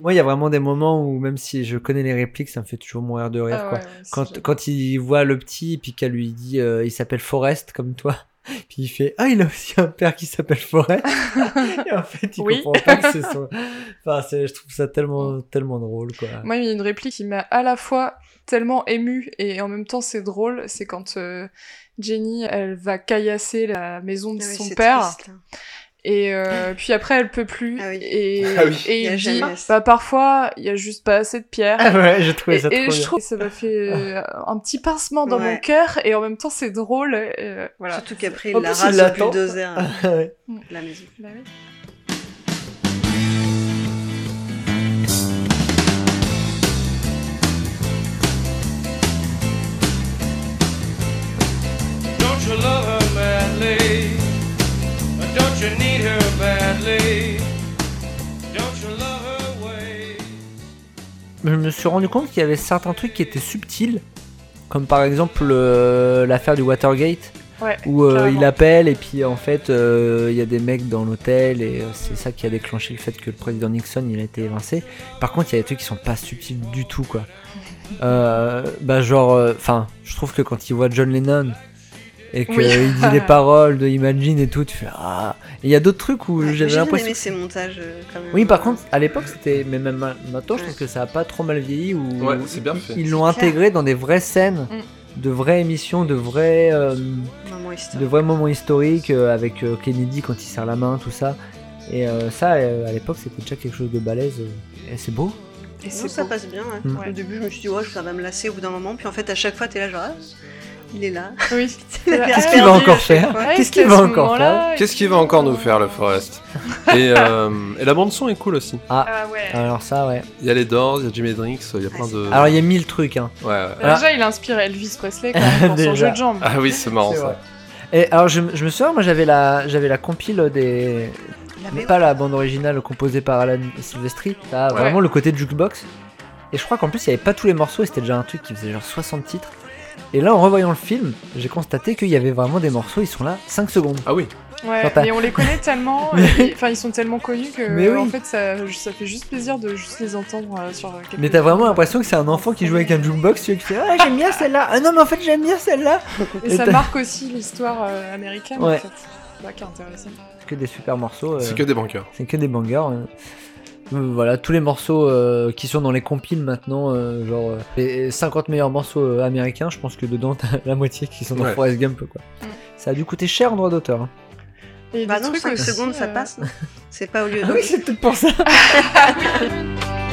Moi, il y a vraiment des moments où, même si je connais les répliques, ça me fait toujours mourir de rire. Ah quoi. ouais, ouais, c'est quand, quand il voit le petit, et puis qu'elle lui dit euh, il s'appelle Forrest comme toi. [laughs] Puis il fait Ah, il a aussi un père qui s'appelle Forrest. [laughs] et en fait, il Oui. comprend pas que c'est son. Enfin, c'est- je trouve ça tellement, tellement drôle. Quoi. Moi, il y a une réplique qui m'a à la fois tellement émue et en même temps c'est drôle, c'est quand euh, Jenny, elle va caillasser la maison de Ah oui, son père. triste. Et euh, [laughs] puis après, elle peut plus. Et, [laughs] Ah oui. et Il dit, bah parfois, il y a juste pas assez de pierre. [laughs] Ah ouais, j'ai trouvé et, ça Et trop je trouve que ça m'a fait euh, un petit pincement dans mon cœur et en même temps c'est drôle. euh, voilà. Surtout qu'après, il la rase au bulldozer. Ah ouais. La maison. Bah oui. Je me suis rendu compte qu'il y avait certains trucs qui étaient subtils, comme par exemple euh, l'affaire du Watergate, Ouais, où euh, il appelle et puis en fait euh, il y a des mecs dans l'hôtel et c'est ça qui a déclenché le fait que le président Nixon il a été évincé. Par contre il y a des trucs qui sont pas subtils du tout quoi. Bah genre, enfin je trouve que quand il voit John Lennon et qu'il Oui. dit les [laughs] paroles de Imagine et tout, tu fais ah. Et il y a d'autres trucs où J'ai j'avais l'impression aimé ces montages euh, quand même. oui, par contre, à l'époque, c'était. Mais même ma- maintenant, je trouve que ça a pas trop mal vieilli. Ou Ouais, c'est bien fait. Ils l'ont intégré dans des vraies scènes, de vraies émissions, de vrais. euh, Moments historiques. de vrais moments historiques euh, avec euh, Kennedy quand il serre la main, tout ça. Et euh, ça, euh, à l'époque, c'était déjà quelque chose de balèze. et c'est beau. Et ça beau. passe bien. ouais. Mm. Au début, je me suis dit, ouais, ça va me lasser au bout d'un moment. Puis en fait, à chaque fois, t'es là, genre, ah, il est là. Oui. [laughs] Qu'est-ce qu'il va encore faire Qu'est-ce qu'il va encore faire Qu'est-ce qu'il va encore nous faire, le Forest [laughs] et, euh, et la bande-son est cool aussi. Ah, ouais. alors ça, ouais. Il y a les Doors, il y a Jimi Hendrix, il y a plein de. Alors, il y a mille trucs, hein. Ouais, ouais. Bah, Déjà, il a inspiré Elvis Presley quand même, [laughs] pour son jeu de jambes. Ah oui, c'est marrant ça. vrai. Et alors, je, je me souviens, moi, j'avais la, j'avais la compile des. mais pas la bande originale composée par Alan Silvestri. T'as Ouais. vraiment le côté de jukebox. Et je crois qu'en plus, il n'y avait pas tous les morceaux et c'était déjà un truc qui faisait genre 60 titres. Et là, en revoyant le film, j'ai constaté qu'il y avait vraiment des morceaux, ils sont là 5 secondes. Ah oui. Ouais, mais on les connaît tellement, [laughs] enfin ils sont tellement connus que Mais oui. en fait ça, ça fait juste plaisir de juste les entendre euh, sur quelques Mais t'as vraiment l'impression que c'est un enfant qui joue avec un jukebox, tu vois, qui fait Ah, j'aime bien celle-là. Ah non, mais en fait, j'aime bien celle-là. Et ça marque aussi l'histoire euh, américaine Ouais. en fait. C'est ça qui est intéressant. C'est que des super morceaux. euh, C'est que des bankers. C'est que des bangers. Voilà, tous les morceaux euh, qui sont dans les compiles maintenant, euh, genre euh, les 50 meilleurs morceaux euh, américains, je pense que dedans t'as la moitié qui sont dans Ouais. Forrest Gump quoi. Ça a dû coûter cher en droit d'auteur. hein. Bah des non, trucs 5 aussi, secondes, ça passe. C'est pas au lieu de. Ah oui, c'est peut-être pour ça. [laughs]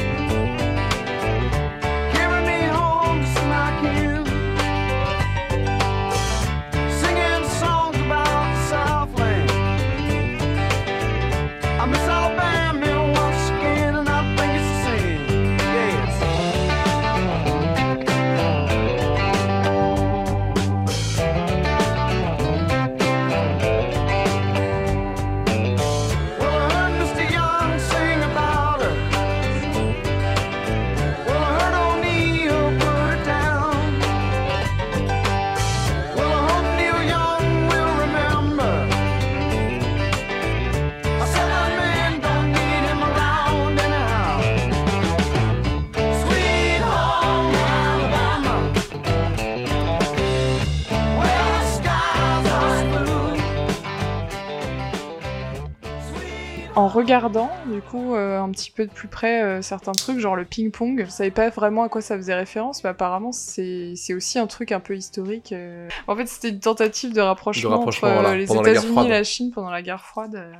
regardant, du coup, euh, un petit peu de plus près euh, certains trucs, genre le ping-pong, je savais pas vraiment à quoi ça faisait référence, mais apparemment c'est c'est aussi un truc un peu historique. euh. En fait, c'était une tentative de rapprochement, De rapprochement, entre voilà, les États-Unis et la Chine pendant la guerre froide. euh,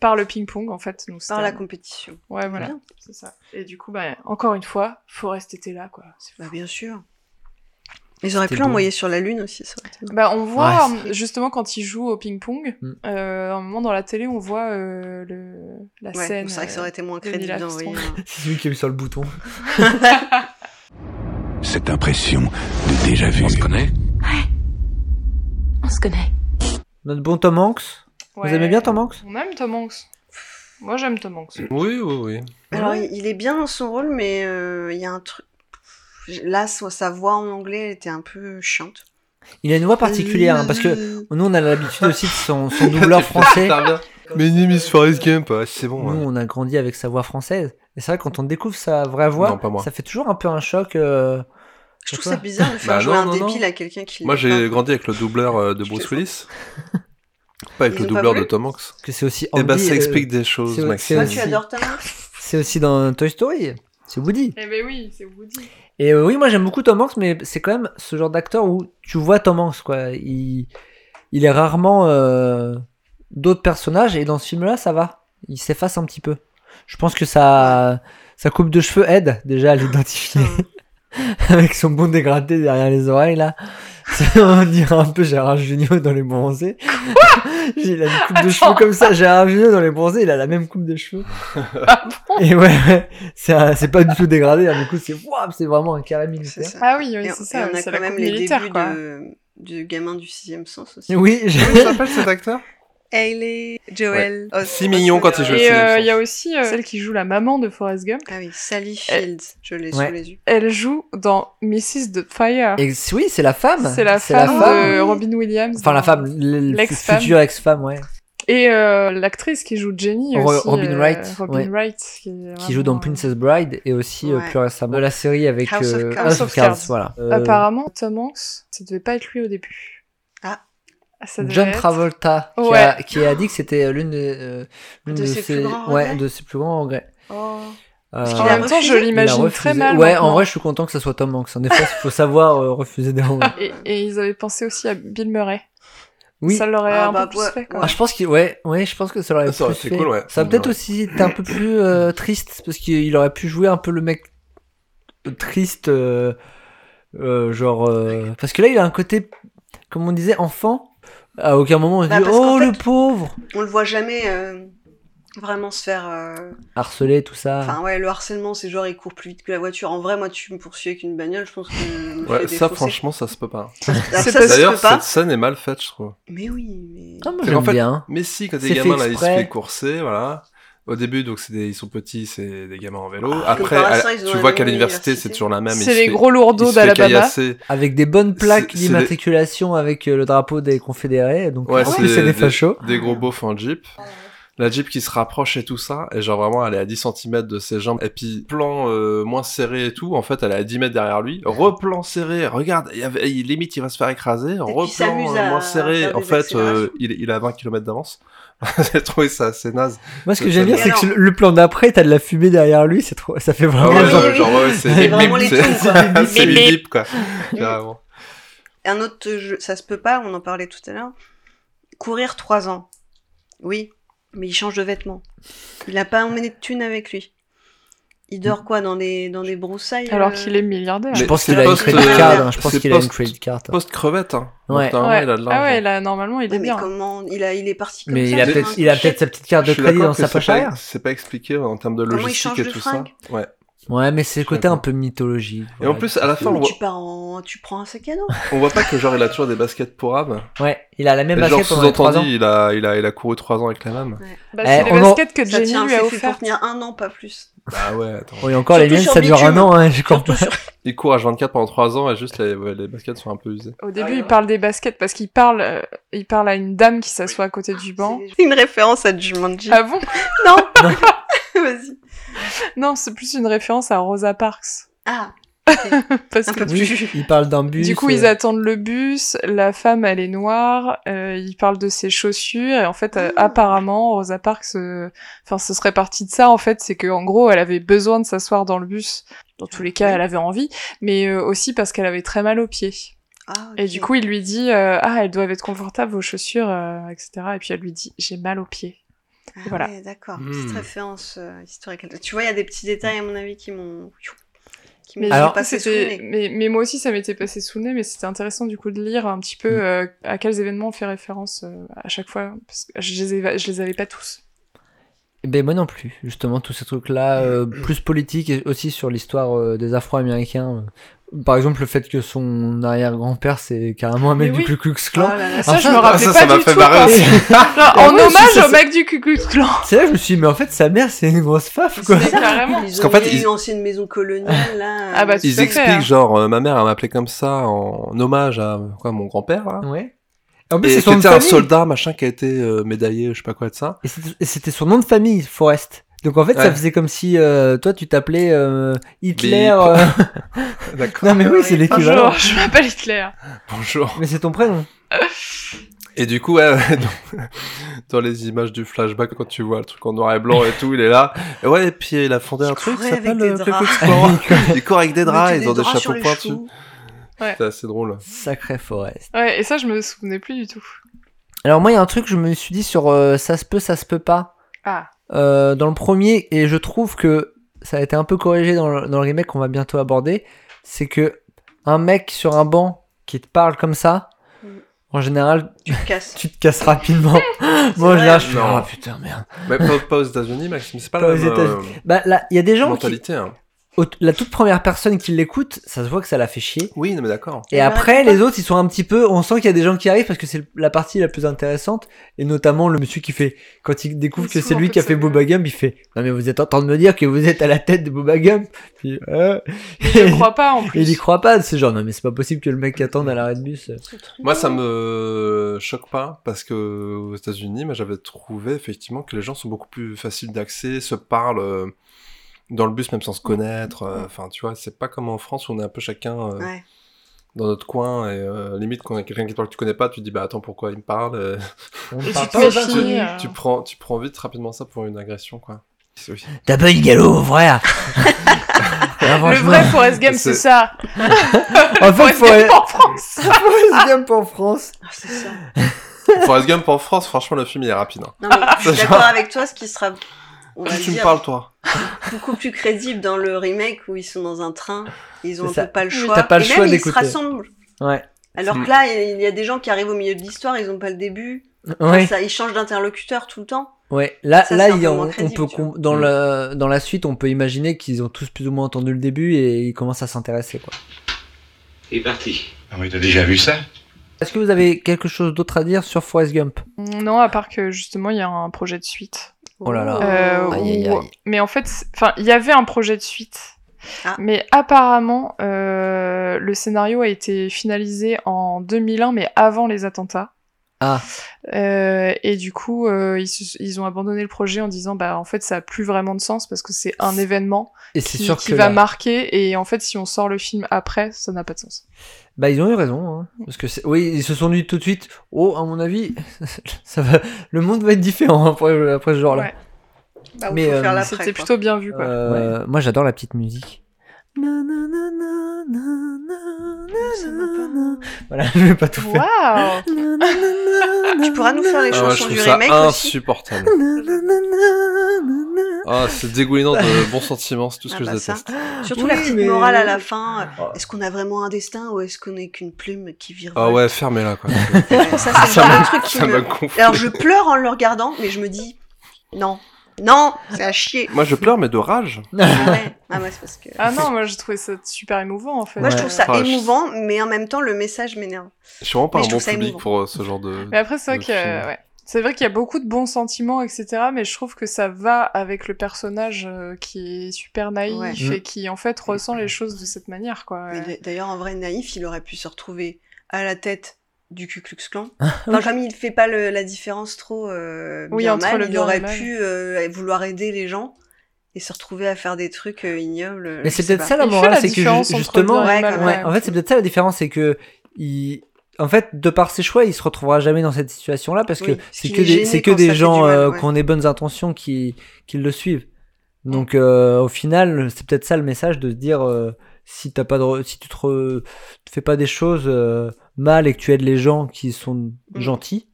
Par le ping-pong, en fait. Donc, Par la compétition. Ouais, voilà, c'est ça. Et du coup, bah, encore une fois, Forrest était là, quoi. Bah, bien sûr. Ils auraient pu l'envoyer sur la Lune aussi, ça aurait été bien. Bah, on voit, Ouais, euh, justement, quand il joue au ping-pong, Mm. euh, à un moment dans la télé, on voit euh, le, la Ouais, scène. c'est vrai que ça aurait été moins crédible d'envoyer C'est celui qui a eu sur le bouton. [laughs] Cette impression de déjà vu. On se connaît? On se connaît. Notre bon Tom Hanks? Vous Ouais. aimez bien Tom Hanks? On aime Tom Hanks. Moi, j'aime Tom Hanks. Oui, oui, oui. Alors, il est bien dans son rôle, mais euh, il y a un truc. Là, sa voix en anglais, elle était un peu chiante. Il a une voix particulière hein, parce que nous on a l'habitude aussi de son, son doubleur [laughs] français. Mais name is Forrest Gump, c'est bon. Nous ouais. on a grandi avec sa voix française. Et c'est vrai quand on découvre sa vraie voix, Non, pas moi. ça fait toujours un peu un choc. euh, Je trouve ça pas. bizarre de faire Bah jouer non, un non, non. débile à quelqu'un qui. Moi, j'ai grandi avec le doubleur euh, de Bruce Willis. Pas avec Ils le doubleur de Tom Hanks. Que c'est aussi. Eh ben, Andy, ça euh, explique des choses, Maxime. Toi, tu adores Tom Hanks? C'est aussi dans Toy Story. C'est Woody. Eh ben oui, c'est Woody. Et euh, oui, moi j'aime beaucoup Tom Hanks, mais c'est quand même ce genre d'acteur où tu vois Tom Hanks, quoi. Il, il est rarement euh, d'autres personnages, et dans ce film-là, ça va. Il s'efface un petit peu. Je pense que sa, sa coupe de cheveux aide déjà à l'identifier. [laughs] Avec son bon dégradé derrière les oreilles, là. [laughs] On dirait un peu Gérard Junior dans les bronzés. [laughs] il a une coupe de cheveux comme ça. Gérard Junior dans les bronzés, il a la même coupe de cheveux. Et ouais, ouais. c'est pas du tout dégradé. hein. Du coup, c'est waouh, c'est vraiment un carré militaire. Ah oui, oui, c'est et ça. on a quand la même les débuts de, du gamin du sixième sens aussi. Oui, j'ai- Comment s'appelle cet acteur? Hailey Joel. Os- Si mignon quand il joue Et euh, il y a aussi euh, celle qui joue la maman de Forrest Gump. Ah oui, Sally Fields, je l'ai Ouais. sous les yeux. Elle joue dans Mrs. the Fire. Et oui, c'est la femme. C'est la femme de Robin Williams. Enfin, la femme, L'ex-femme. future ex-femme, ouais. Et euh, l'actrice qui joue Jenny Ro- aussi. Robin euh, Wright, Robin ouais. Wright. Qui, joue dans Princess Bride et aussi euh, Ouais. plus récemment de la série avec House of euh, Cards. House of Cards. Voilà. Apparemment, Tom Hanks, ça devait pas être lui au début. Ah. Ça John être- Travolta qui, Ouais. a, qui a dit que c'était l'une des, euh, l'une De ses plus grands ouais, regrets de ses plus grands regrets. Oh. Euh, qu'il En a même temps, je l'imagine il a très refusé. mal. Ouais, maintenant. en vrai, je suis content que ce soit Tom Hanks. En effet, il faut savoir euh, refuser des rôles. Et, et ils avaient pensé aussi à Bill Murray. Oui. Ça l'aurait Ah un bah, peu plus ouais, fait, quoi. Ah, je pense qu'il ouais, ouais, je pense que ça l'aurait Ça aurait plus fait. cool, ouais. Ça a peut-être aussi été un peu plus euh, triste parce qu'il aurait pu jouer un peu le mec triste, euh, euh, genre euh, parce que là il a un côté, comme on disait, enfant. À aucun moment on se Bah, dit oh fait- le pauvre, On le voit jamais euh, vraiment se faire. euh, harcelé tout ça. Enfin ouais, le harcèlement, c'est genre il court plus vite que la voiture. En vrai, moi, tu me poursuis avec une bagnole, je pense que Ouais, ça, franchement, ça se peut pas. [laughs] D'ailleurs, cette scène est mal faite, je trouve. Mais oui, mais. Ah, moi j'aime fait, bien. Mais si, quand t'es gamin, là, ils se fait courser, voilà. Au début, donc, c'est des- ils sont petits, c'est des gamins en vélo. Ah, Après, à- tu vois qu'à l'université, c'est toujours la même. C'est les fait- gros lourdeaux d'Alabama. Avec des bonnes plaques d'immatriculation avec euh, le drapeau des confédérés, donc Ouais, c'est des fachos. Des gros beaufs en jeep. La jeep qui se rapproche et tout ça, et genre vraiment elle est à 10 cm de ses jambes, et puis plan euh, moins serré et tout, en fait elle est à 10 mètres derrière lui, replan serré, regarde, il y avait- il- limite il va se faire écraser, replan euh, moins serré, en des fait euh, il, il a 20 km d'avance. [laughs] J'ai trouvé ça assez naze. Moi ce que j'aime bien c'est que le plan d'après t'as de la fumée derrière lui, c'est trop, ça fait Ah vraiment ouais, oui, genre- oui, genre, ouais, C'est c'est Bip, quoi. [laughs] Carrément. Un autre jeu, ça se peut pas, on en parlait tout à l'heure. Courir 3 ans. Oui, mais il change de vêtements. Il a pas emmené de thunes avec lui. Il dort quoi dans des, dans des broussailles Alors euh, qu'il est milliardaire. Je Mais pense qu'il a une post- credit euh, card, hein, je pense qu'il a une post- credit card. Post-crevette, hein. Donc, Ouais. Ouais. il a de Ah ouais, là, normalement, il Ouais, est mais bien. comment il, a, il est parti comme Mais ça il a peut-être un il a crochet peut-être sa petite carte de crédit dans sa poche arrière. C'est pas expliqué en termes de logistique et tout ça. Ouais. Ouais, mais c'est le côté un peu mythologique. Et en plus, à la fin, on Mais voit, tu pars en... tu prends un sac à dos. on voit pas que genre il a toujours des baskets pour âme. Ouais, il a la même Et genre basket pendant les 3 ans. il a, il a, il a couru 3 ans avec la même. Bah, Eh, c'est les en- baskets que Jenny lui a fait pour offert. tenir un an, pas plus. Bah ouais, attends. Oui, encore les miennes, sur ça dure un an, hein, je comprends. Sur- Il court à 24 pendant 3 ans et juste les, ouais, les baskets sont un peu usées. Au début, il parle des baskets parce qu'il parle, euh, il parle à une dame qui s'assoit à côté du banc. C'est une référence à Jumanji. Ah bon? Non [laughs] Vas-y. Non, c'est plus une référence à Rosa Parks. Ah [laughs] Parce que Oui, plus. il parle d'un bus. Du coup, euh, ils attendent le bus, la femme, elle est noire, euh, il parle de ses chaussures, et en fait, euh, apparemment, Rosa Parks, euh, enfin, ce serait parti de ça, en fait, c'est qu'en gros, elle avait besoin de s'asseoir dans le bus. Dans tous les cas, elle avait envie, mais euh, aussi parce qu'elle avait très mal aux pieds. Ah, Et du coup, il lui dit, euh, ah, elles doivent être confortables, vos chaussures, euh, etc. Et puis elle lui dit, j'ai mal aux pieds. Ah voilà. ouais, d'accord. Petite référence euh, historique. Tu vois, il y a des petits détails, à mon avis, qui m'ont... Qui passé sous le c'était, nez. mais, mais moi aussi, ça m'était passé sous le nez, mais c'était intéressant du coup de lire un petit peu Mm. euh, à quels événements on fait référence euh, à chaque fois, parce que je les, ai- je les avais pas tous. Ben moi non plus, justement tous ces trucs-là, euh, plus politiques et aussi sur l'histoire euh, des Afro-Américains. Par exemple, le fait que son arrière-grand-père, c'est carrément un mec du. Ku Klux Klan. Là là, Ça, Alors je me rappelais ça, pas ça m'a du fait tout. [laughs] [laughs] en hommage ça, au mec du Ku Klux Klan. C'est là, je me suis dit, mais en fait, sa mère, c'est une grosse faf, quoi. Mais carrément. Ils qu'en fait, ils- une ancienne maison coloniale, là. Ah bah, Ils expliquent hein. genre euh, ma mère elle m'appelait comme ça en hommage à quoi mon grand-père là. Ouais. En plus, c'est c'était un soldat machin qui a été euh, médaillé je sais pas quoi de ça. Et c'était- et c'était son nom de famille, Forrest. Donc en fait, ça faisait comme si euh, toi, tu t'appelais euh, Hitler. Euh, [laughs] D'accord. non mais oui, c'est l'équivalent. Bonjour, je m'appelle Hitler. Bonjour. Mais c'est ton prénom. [laughs] Et du coup, ouais, dans, [laughs] dans les images du flashback, quand tu vois le truc en noir et blanc et tout, il est là. Et ouais, et puis il a fondé un truc qui s'appelle des Ku draps. Klux Klan. Il court avec des draps, ils ont des draps chapeaux pointus. Ouais. C'est assez drôle. Sacré Forrest. Ouais, et ça, je me souvenais plus du tout. Alors moi, il y a un truc, je me suis dit sur euh, ça se peut, ça se peut pas. Ah. Euh, dans le premier, et je trouve que ça a été un peu corrigé dans le, dans le remake qu'on va bientôt aborder, c'est que un mec sur un banc qui te parle comme ça, en général, Tu te casses. [laughs] tu te casses rapidement. [laughs] [laughs] Moi, général, je fais Non. ah putain merde. Mais pas, pas aux États-Unis, Maxime, c'est pas, Pas la aux même euh, États-Unis. Bah là, il y a des gens qui, mentalité. Hein. La toute première personne qui l'écoute, ça se voit que ça l'a fait chier. Oui, non, mais d'accord. Et après, les autres, ils sont un petit peu. On sent qu'il y a des gens qui arrivent parce que c'est la partie la plus intéressante. Et notamment le monsieur qui fait. Quand il découvre Mais que c'est lui qui a fait, Boba Gump, il fait Non, mais vous êtes en train de me dire que vous êtes à la tête de Boba Gump Puis, euh, Je crois pas en plus. il y croit pas. [laughs] C'est genre Non, mais c'est pas possible que le mec attende à l'arrêt de bus. Moi, ça me choque pas parce que aux États-Unis, moi, j'avais trouvé effectivement que les gens sont beaucoup plus faciles d'accès, se parlent euh, dans le bus même sans se connaître. euh, Enfin, tu vois, c'est pas comme en France où on est un peu chacun euh, Ouais. dans notre coin et euh, limite quand il y a quelqu'un qui te parle que tu connais pas, tu te dis bah attends pourquoi il me parle. euh, On Et parle tu pas euh. prends, tu prends vite rapidement ça pour une agression quoi. T'as pas eu de galop, frère? [laughs] Ah, Le vrai Forrest Gump, C'est- c'est ça. [laughs] En fait, Forrest faut Gump en France. [laughs] Forrest Gump en France. Ah, c'est ça. Forrest Gump en France, franchement le film il est rapide. hein. Non, mais je suis d'accord avec toi, ce qui sera, on va tu me parles toi. [laughs] beaucoup plus crédible dans le remake où ils sont dans un train, ils ont un peu pas le choix. t'as pas le Et choix même, ils se d'écouter. rassemblent. Ouais. Alors Mm. que là, il y a des gens qui arrivent au milieu de l'histoire, ils ont pas le début. Enfin, Ouais. ça, ils changent d'interlocuteur tout le temps. Ouais, là, Ça, là, il on, peut dans Mm. la dans la suite, on peut imaginer qu'ils ont tous plus ou moins entendu le début et ils commencent à s'intéresser quoi. Il est parti. Ah oui, t'as déjà vu ça? Est-ce que vous avez quelque chose d'autre à dire sur Forrest Gump? Non, à part que justement, il y a un projet de suite. Oh là là. Euh, Aïe, aïe, où- aïe. Mais en fait, il y avait un projet de suite. Ah. Mais apparemment, euh, le scénario a été finalisé en 2001, mais avant les attentats. Ah, Euh, et du coup, euh, ils, ont abandonné le projet en disant, bah, en fait, ça a plus vraiment de sens parce que c'est un événement et qui, sûr qui que va là- marquer. Et en fait, si on sort le film après, ça n'a pas de sens. bah ils ont eu raison hein. parce que oui, ils se sont dit tout de suite "Oh, à mon avis, [laughs] ça va le monde va être différent après après ce genre là." Ouais. Bah, Mais, euh, C'était plutôt bien vu, quoi. Euh, moi j'adore la petite musique. Voilà, je vais pas tout faire. Waouh Tu pourras nous faire les Ah ouais, je chansons trouve du ça remake insupportable. Ah, c'est dégoulinant de bons sentiments, c'est tout ce Ah que je bah ça. déteste. Surtout Oui, la petite mais- morale à la fin. euh, Oh. Est-ce qu'on a vraiment un destin ou est-ce qu'on est qu'une plume qui vire Ah ouais, fermez-la quoi. Ça, c'est le truc qui ça me... Alors, je pleure en le regardant, mais je me dis, non, non, c'est à chier. Moi je pleure mais de rage. [laughs] Ouais. Ah, moi, c'est parce que... Ah non, moi j'ai trouvé ça super émouvant en fait. Moi, je trouve ça je- émouvant, mais en même temps, le message m'énerve. Je suis vraiment pas Mais un je bon trouve ça public émouvant. pour euh, ce genre de. Mais après, c'est vrai qu'il y a, film. ouais. C'est vrai qu'il y a beaucoup de bons sentiments, etc. Mais je trouve que ça va avec le personnage euh, qui est super naïf Ouais. Mm. et qui en fait ressent les choses de cette manière, quoi. Mais Ouais. d- D'ailleurs, en vrai, naïf, il aurait pu se retrouver à la tête du Ku Klux Klan. Enfin, comme il fait pas le- la différence trop euh, Oui, bien entre mal, le il bien aurait mal. pu euh, vouloir aider les gens et se retrouver à faire des trucs euh, ignobles. Mais c'est peut-être ça la morale, c'est que ju- justement, bien et mal, ouais, ouais. en fait c'est peut-être ça la différence, c'est que il, en fait, de par ses choix, il se retrouvera jamais dans cette situation-là parce que Oui, c'est que des, c'est que gens mal, euh, qui ont des bonnes intentions qui, qui le suivent. Donc euh, au final, c'est peut-être ça le message de se dire euh, si t'as pas de, si tu te, re- te fais pas des choses euh, mal et que tu aides les gens qui sont Mm. gentils,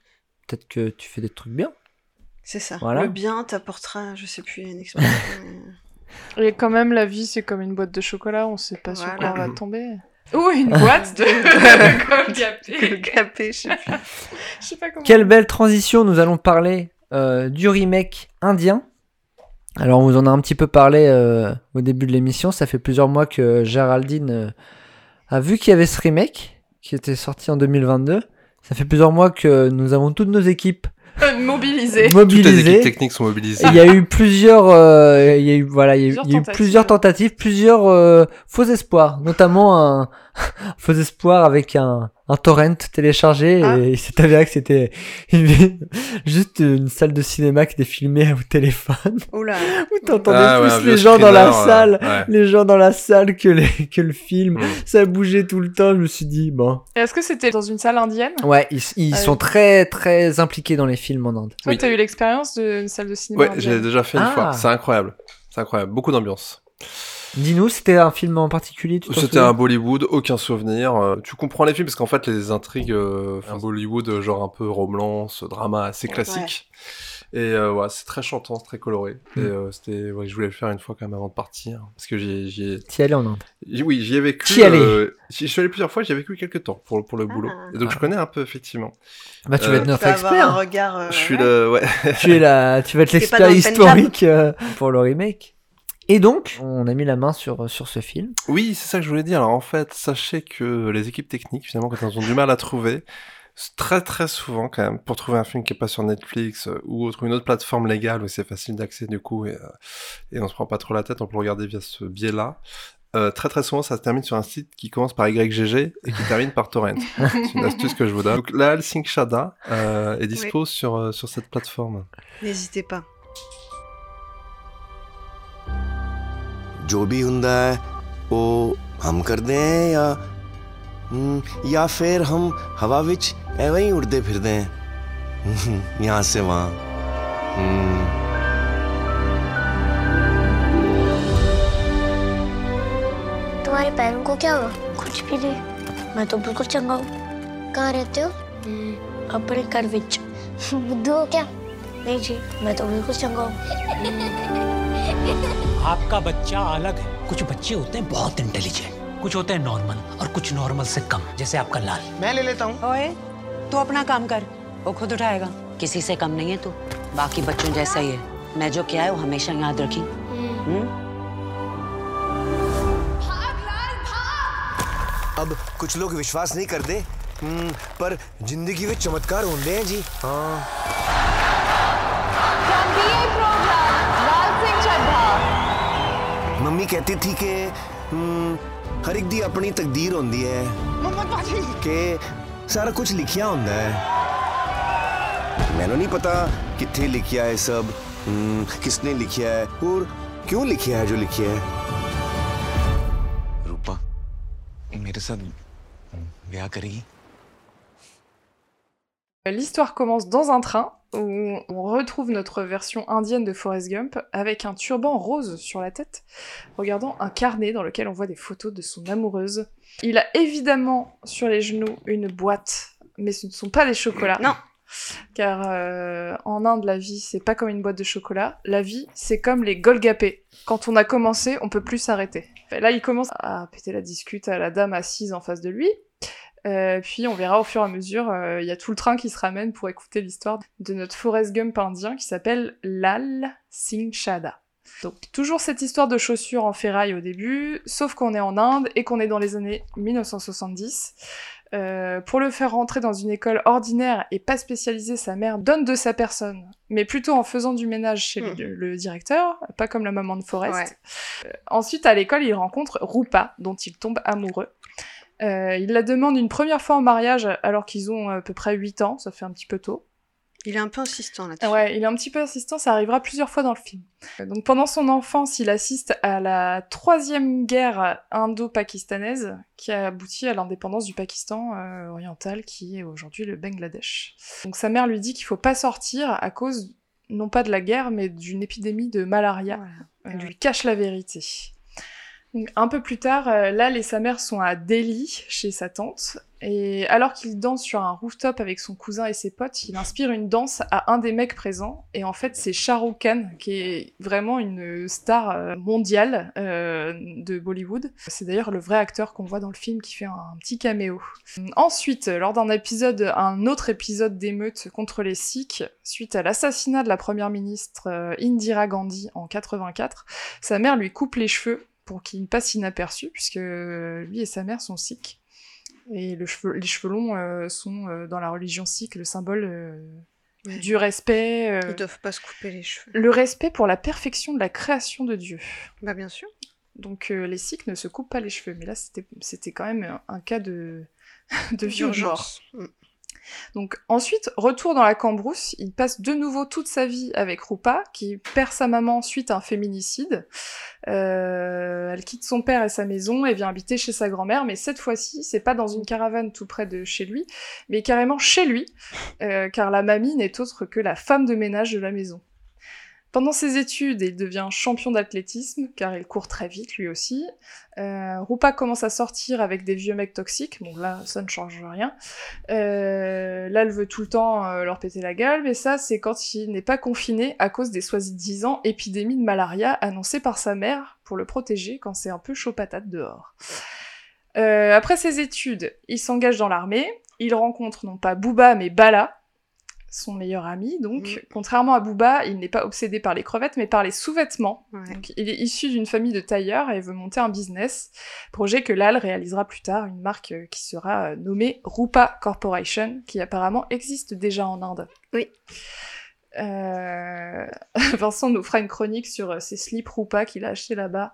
peut-être que tu fais des trucs bien. C'est ça. Voilà. Le bien t'apportera, je sais plus, une expression. mais- [laughs] Et quand même, la vie, c'est comme une boîte de chocolat, on sait pas sur quoi on va tomber. [laughs] Ou une [laughs] boîte de comme Le capé, je sais plus. Je sais pas comment. Quelle belle transition, nous allons parler euh, du remake indien. Alors on vous en a un petit peu parlé euh, au début de l'émission, ça fait plusieurs mois que Géraldine euh, a vu qu'il y avait ce remake qui était sorti en 2022. Ça fait plusieurs mois que nous avons toutes nos équipes [laughs] Mobilisé. Toutes les mobilisées. équipes techniques sont mobilisées. Il y a eu plusieurs, euh, il y a eu voilà, il y a eu, Plusieurs il y a eu tentatives. plusieurs tentatives, plusieurs euh, faux espoirs, notamment un [laughs] faux espoir avec un, un torrent téléchargé Ah. et il s'est avéré que c'était une- juste une salle de cinéma qui était filmée au téléphone. Oula. Où t'entendais Ah plus les gens dans la salle, ouais. les gens dans la salle que les, que le film. Mm. Ça bougeait tout le temps. Je me suis dit bon. Est-ce que c'était dans une salle indienne? Ouais, ils, ils Ah sont oui. très très impliqués dans les films en Inde. Toi, Oui. t'as eu l'expérience d'une salle de cinéma Ouais, j'ai déjà fait une Ah. fois. C'est incroyable. C'est incroyable. Beaucoup d'ambiance. Dis-nous, c'était un film en particulier C'était un Bollywood, aucun souvenir. Euh, tu comprends les films parce qu'en fait, les intrigues, euh, un Bollywood, euh, genre un peu romance, drama assez classique. Et euh, ouais, c'est très chantant, c'est très coloré. Et Mm. euh, c'était, ouais, je voulais le faire une fois quand même avant de partir. Parce que j'y ai. T'y allais en Inde. Oui, j'y ai vécu. T'y allais. euh, j'y suis allé plusieurs fois, j'y ai vécu quelques temps pour, pour le boulot. Ah. Et donc je connais un peu, effectivement. Bah tu Euh, vas être Tu notre vas avoir un expert. regard. euh, Je suis ouais. le. Ouais. tu es la, tu vas être l'expert historique euh, pour le remake. Et donc, on a mis la main sur sur ce film. Oui, c'est ça que je voulais dire. Alors en fait, sachez que les équipes techniques, finalement, quand elles ont du mal à trouver, très très souvent quand même, pour trouver un film qui est pas sur Netflix euh, ou autre, une autre plateforme légale où c'est facile d'accès du coup et, euh, et on se prend pas trop la tête, on peut le regarder via ce biais-là. Euh, très très souvent, ça se termine sur un site qui commence par YGG et qui termine par Torrent. [laughs] c'est une astuce que je vous donne. Donc là, le Sync Shada euh, est dispo sur, euh, sur cette plateforme. N'hésitez pas. ਜੋ ਵੀ ਹੁੰਦਾ ਹੈ ਉਹ ਹਮ ਕਰਦੇ ਹੈ ਜਾਂ ਹਮ, ਜਾਂ ਫਿਰ ਹਮ ਹਵਾ ਵਿੱਚ ਐਵੇਂ ਹੀ ਉੜਦੇ ਫਿਰਦੇ हैं यहाँ से [laughs] वहाँ हम्म, तुम्हारे पैरों को क्या हुआ कुछ भी नहीं मैं तो बिल्कुल चंगा हूँ कहाँ रहते हो अपने घर विच बुद्धू हो क्या नहीं जी मैं तो बिल्कुल चंगा हूँ [laughs] आपका बच्चा अलग है। कुछ बच्चे होते हैं बहुत इंटेलिजेंट कुछ होते हैं नॉर्मल और कुछ नॉर्मल से कम जैसे आपका लाल। मैं ले लेता हूँ। ओए तू अपना काम कर वो खुद उठाएगा। किसी से कम नहीं है तू बाकी बच्चों जैसा ही है। मैं जो किया है वो हमेशा याद रखी। हम्म? अब कुछ लोग विश्वास नहीं करते। हम्म, पर ज़िंदगी में चमत्कार होते हैं जी। हाँ। मम्मी कहती थी कि हम्म, हर एक दी अपनी तकदीर होती है कि सारा कुछ लिखिया होता है। मैंने नहीं पता कितने लिखिया है सब हम्म, किसने लिखिया है और क्यों लिखिया है जो लिखिया है? रूपा मेरे साथ ब्याह करेगी L'histoire commence dans un train. Où on retrouve notre version indienne de Forrest Gump avec un turban rose sur la tête, regardant un carnet dans lequel on voit des photos de son amoureuse. Il a évidemment sur les genoux une boîte, mais ce ne sont pas des chocolats. Non. Car euh, en Inde, la vie, c'est pas comme une boîte de chocolat. La vie, c'est comme les golgapés. Quand on a commencé, on peut plus s'arrêter. Là, il commence à péter la discute à la dame assise en face de lui. Euh, puis on verra au fur et à mesure, euh, il y a tout le train qui se ramène pour écouter l'histoire de notre Forrest Gump indien qui s'appelle Lal Singh Chada. Donc toujours cette histoire de chaussures en ferraille au début, sauf qu'on est en Inde et qu'on est dans les années 1970. Euh, pour le faire rentrer dans une école ordinaire et pas spécialisée, sa mère donne de sa personne, mais plutôt en faisant du ménage chez le, le directeur, pas comme la maman de Forrest. Ouais. Euh, ensuite, à l'école, il rencontre Rupa, dont il tombe amoureux. Euh, il la demande une première fois en mariage alors qu'ils ont à peu près 8 ans, ça fait un petit peu tôt. Il est un peu insistant là-dessus. Ouais, il est un petit peu insistant, ça arrivera plusieurs fois dans le film. Euh, Donc pendant son enfance, il assiste à la troisième guerre indo-pakistanaise qui a abouti à l'indépendance du Pakistan euh, oriental qui est aujourd'hui le Bangladesh. Donc sa mère lui dit qu'il faut pas sortir à cause non pas de la guerre mais d'une épidémie de malaria. Elle lui cache la vérité. Un peu plus tard, euh, Lal et sa mère sont à Delhi, chez sa tante, et alors qu'il danse sur un rooftop avec son cousin et ses potes, il inspire une danse à un des mecs présents, et en fait c'est Shah Rukh Khan, qui est vraiment une star euh, mondiale euh, de Bollywood. C'est d'ailleurs le vrai acteur qu'on voit dans le film qui fait un, petit caméo. Ensuite, lors d'un épisode, un autre épisode d'émeute contre les Sikhs, suite à l'assassinat de la première ministre Indira Gandhi en 84, sa mère lui coupe les cheveux pour qu'il passe inaperçu, puisque lui et sa mère sont sikhs. Et le cheveu- les cheveux longs euh, sont, euh, dans la religion sikh, le symbole euh, Ouais. du respect. euh, Ils doivent pas se couper les cheveux. le respect pour la perfection de la création de Dieu. Bah bien sûr. Donc euh, les sikhs ne se coupent pas les cheveux, mais là c'était quand même un, un cas de, [laughs] de vie ou de mort. D'urgence. Mm. Donc ensuite, retour dans la cambrousse, il passe de nouveau toute sa vie avec Rupa, qui perd sa maman suite à un féminicide. Euh, elle quitte son père et sa maison et vient habiter chez sa grand-mère, mais cette fois-ci, c'est pas dans une caravane tout près de chez lui, mais carrément chez lui, euh, car la mamie n'est autre que la femme de ménage de la maison. Pendant ses études, il devient champion d'athlétisme, car il court très vite lui aussi. Euh, Rupa commence à sortir avec des vieux mecs toxiques, bon là, ça ne change rien. Euh, là, elle veut tout le temps euh, leur péter la gueule, mais ça, c'est quand il n'est pas confiné à cause des soi-disant épidémies de malaria annoncées par sa mère pour le protéger quand c'est un peu chaud patate dehors. Euh, après ses études, il s'engage dans l'armée. Il rencontre non pas Booba, mais Bala, son meilleur ami. Donc, contrairement à Booba, il n'est pas obsédé par les crevettes, mais par les sous-vêtements. Donc, il est issu d'une famille de tailleurs et veut monter un business. Projet que Lal réalisera plus tard, une marque euh, qui sera euh, nommée Rupa Corporation, qui apparemment existe déjà en Inde. Oui. Euh, [laughs] Vincent nous fera une chronique sur ces slips Rupa qu'il a achetés là-bas.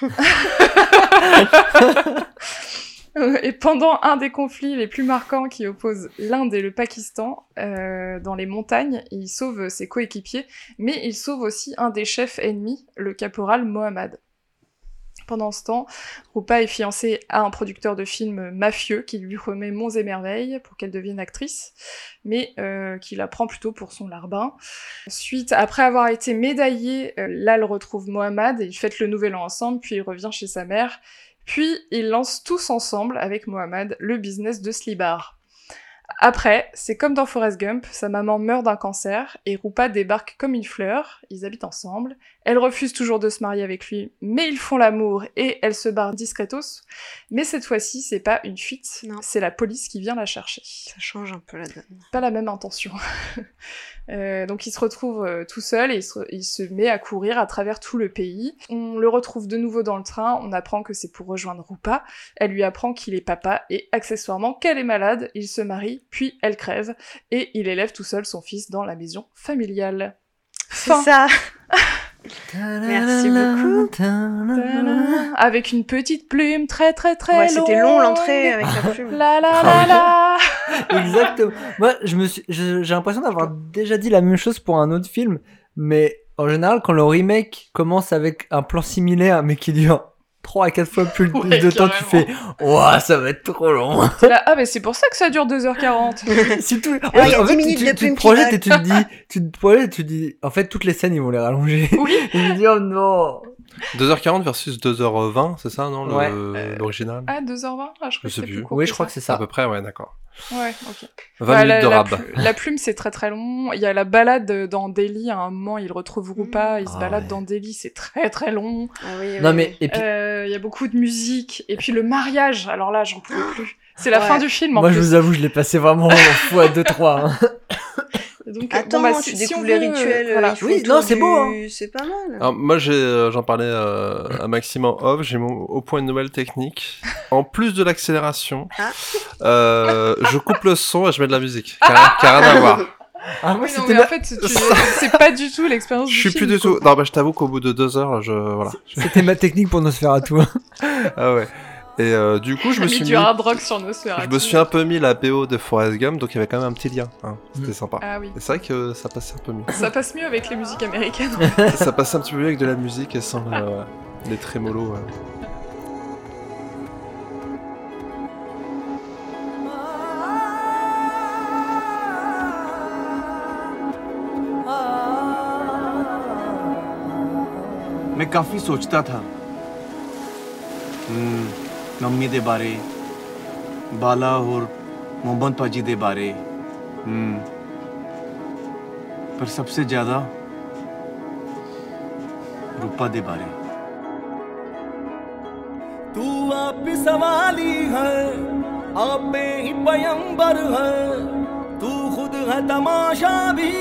[laughs] [laughs] [laughs] Et pendant un des conflits les plus marquants qui opposent l'Inde et le Pakistan, euh, dans les montagnes, il sauve ses coéquipiers, mais il sauve aussi un des chefs ennemis, le caporal Mohammad. Pendant ce temps, Rupa est fiancée à un producteur de films mafieux qui lui remet monts et merveilles pour qu'elle devienne actrice, mais euh, qui la prend plutôt pour son larbin. Ensuite, après avoir été médaillé, euh, Lal retrouve Mohammad et ils fêtent le nouvel an ensemble, puis il revient chez sa mère. Puis ils lancent tous ensemble, avec Mohammad, le business de Slibar. Après, c'est comme dans Forrest Gump, sa maman meurt d'un cancer et Rupa débarque comme une fleur, ils habitent ensemble. Elle refuse toujours de se marier avec lui, mais ils font l'amour et elle se barre discretos. Mais cette fois-ci, c'est pas une fuite, c'est la police qui vient la chercher. Ça change un peu la donne. Pas la même intention. [laughs] Euh, donc il se retrouve euh, tout seul et il se, il se met à courir à travers tout le pays. On le retrouve de nouveau dans le train, on apprend que c'est pour rejoindre Rupa. Elle lui apprend qu'il est papa et accessoirement qu'elle est malade. Il se marie, puis elle crève et il élève tout seul son fils dans la maison familiale. C'est ça. [laughs] Merci beaucoup. Avec une petite plume très très très Ouais, c'était long, l'entrée avec la plume. [laughs] La la la la. [laughs] Exactement. Moi, je me suis, j'ai l'impression d'avoir déjà dit la même chose pour un autre film, mais en général, quand le remake commence avec un plan similaire, mais qui dure 3 à 4 fois plus [laughs] Ouais, de temps, tu fais, ouah, ça va être trop long. [laughs] Là, ah mais c'est pour ça que ça dure 2h40. [laughs] C'est tout. En Alors, il y a en 10 fait, minutes tu, de tu plume te projettes et tu te dis, tu te projettes et tu te dis, en fait, toutes les scènes, ils vont les rallonger. Oui. et me dis, oh non. 2h40 versus 2h20, c'est ça, non Ouais. L'original? Ah 2h20 Ah je Je crois que sais c'est plus. court Oui, que je crois ça. que c'est À ça. peu près, ouais, d'accord. Ouais, ok. 20 Ouais, minutes la, de la rab. La plume, c'est très très long. Il y a la balade dans Delhi, à un moment, il retrouve Rupa, il se Ah balade ouais. dans Delhi, c'est très très long. Ah oui, Non, oui, mais, oui. et puis, Euh, Il y a beaucoup de musique. Et puis le mariage, alors là, j'en pouvais plus. C'est la Ouais. fin du film en moi, plus. je vous avoue, je l'ai passé vraiment fois 2-3. [laughs] Donc, Attends, bon, bah, tu si- découvres les veut, rituels. voilà. Oui, non, c'est du- beau, hein. C'est pas mal. Alors, moi, j'ai, euh, j'en parlais euh, à Maxime en off, j'ai mon au point de nouvelle technique. En plus de l'accélération, Ah. euh, je coupe le son et je mets de la musique. A, rien- à voir. Ah, moi, Oui, non, c'était mais ma... en fait, tu- c'est pas du tout l'expérience Je suis film. plus du tout. Non, bah, je t'avoue qu'au bout de deux heures, je, voilà. c'était ma technique pour Nosferatu. hein. Ah ouais. Et euh, du coup, je me Mis suis du mis, hard rock sur Nosferatu. je me suis un peu mis la BO de Forrest Gump, donc il y avait quand même un petit lien. hein. C'était sympa. Ah oui. Et c'est vrai que ça passait un peu mieux. Ça passe mieux avec les musiques américaines. [laughs] ça passait un petit peu mieux avec de la musique et sans euh, voilà, les trémolos. ouais. मैं काफी सोचता था हम्म, मम्मी दे बारे बाला और मोहम्मद पाजी दे बारे। हम्म, पर सबसे ज़्यादा रूपा दे बारे। तू आप सवाली है आप ही पयंबर है। तू खुद है तमाशा भी।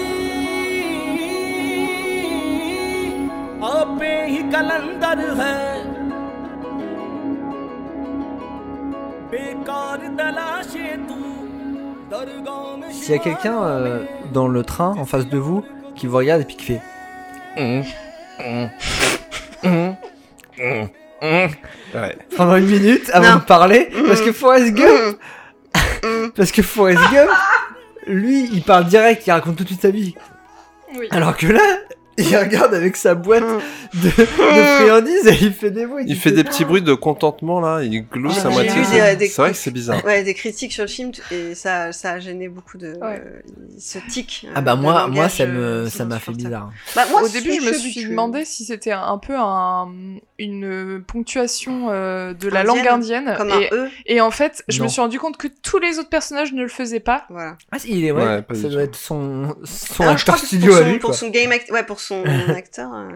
आप ही कलंदर है। S'il y a quelqu'un euh, dans le train en face de vous qui vous regarde et puis qui fait. Ouais. pendant une minute avant Non. de parler parce que Forrest Gump Mm. [laughs] parce que Forrest Gump lui il parle direct il raconte toute sa vie Oui. alors que là il regarde avec sa boîte de, de friandises et il fait des bruits Il fait des petits bruits de contentement là, il glousse J'ai à moitié. C'est vrai que c'est bizarre. Ouais, des critiques sur le film et ça, ça a gêné beaucoup de ce tic. ah euh, bah moi moi langage, ça euh, me c'est ça m'a fait bizarre Bah, moi, Au début, je me suis demandé si c'était un peu un, une ponctuation euh, de la Indienne, langue indienne. comme un et, E. et en fait, je Non. me suis rendu compte que tous les autres personnages ne le faisaient pas. Voilà. ah si il est ouais, ça doit être son son je acteur studio à lui pour son game ouais, pour son [laughs] acteur, euh,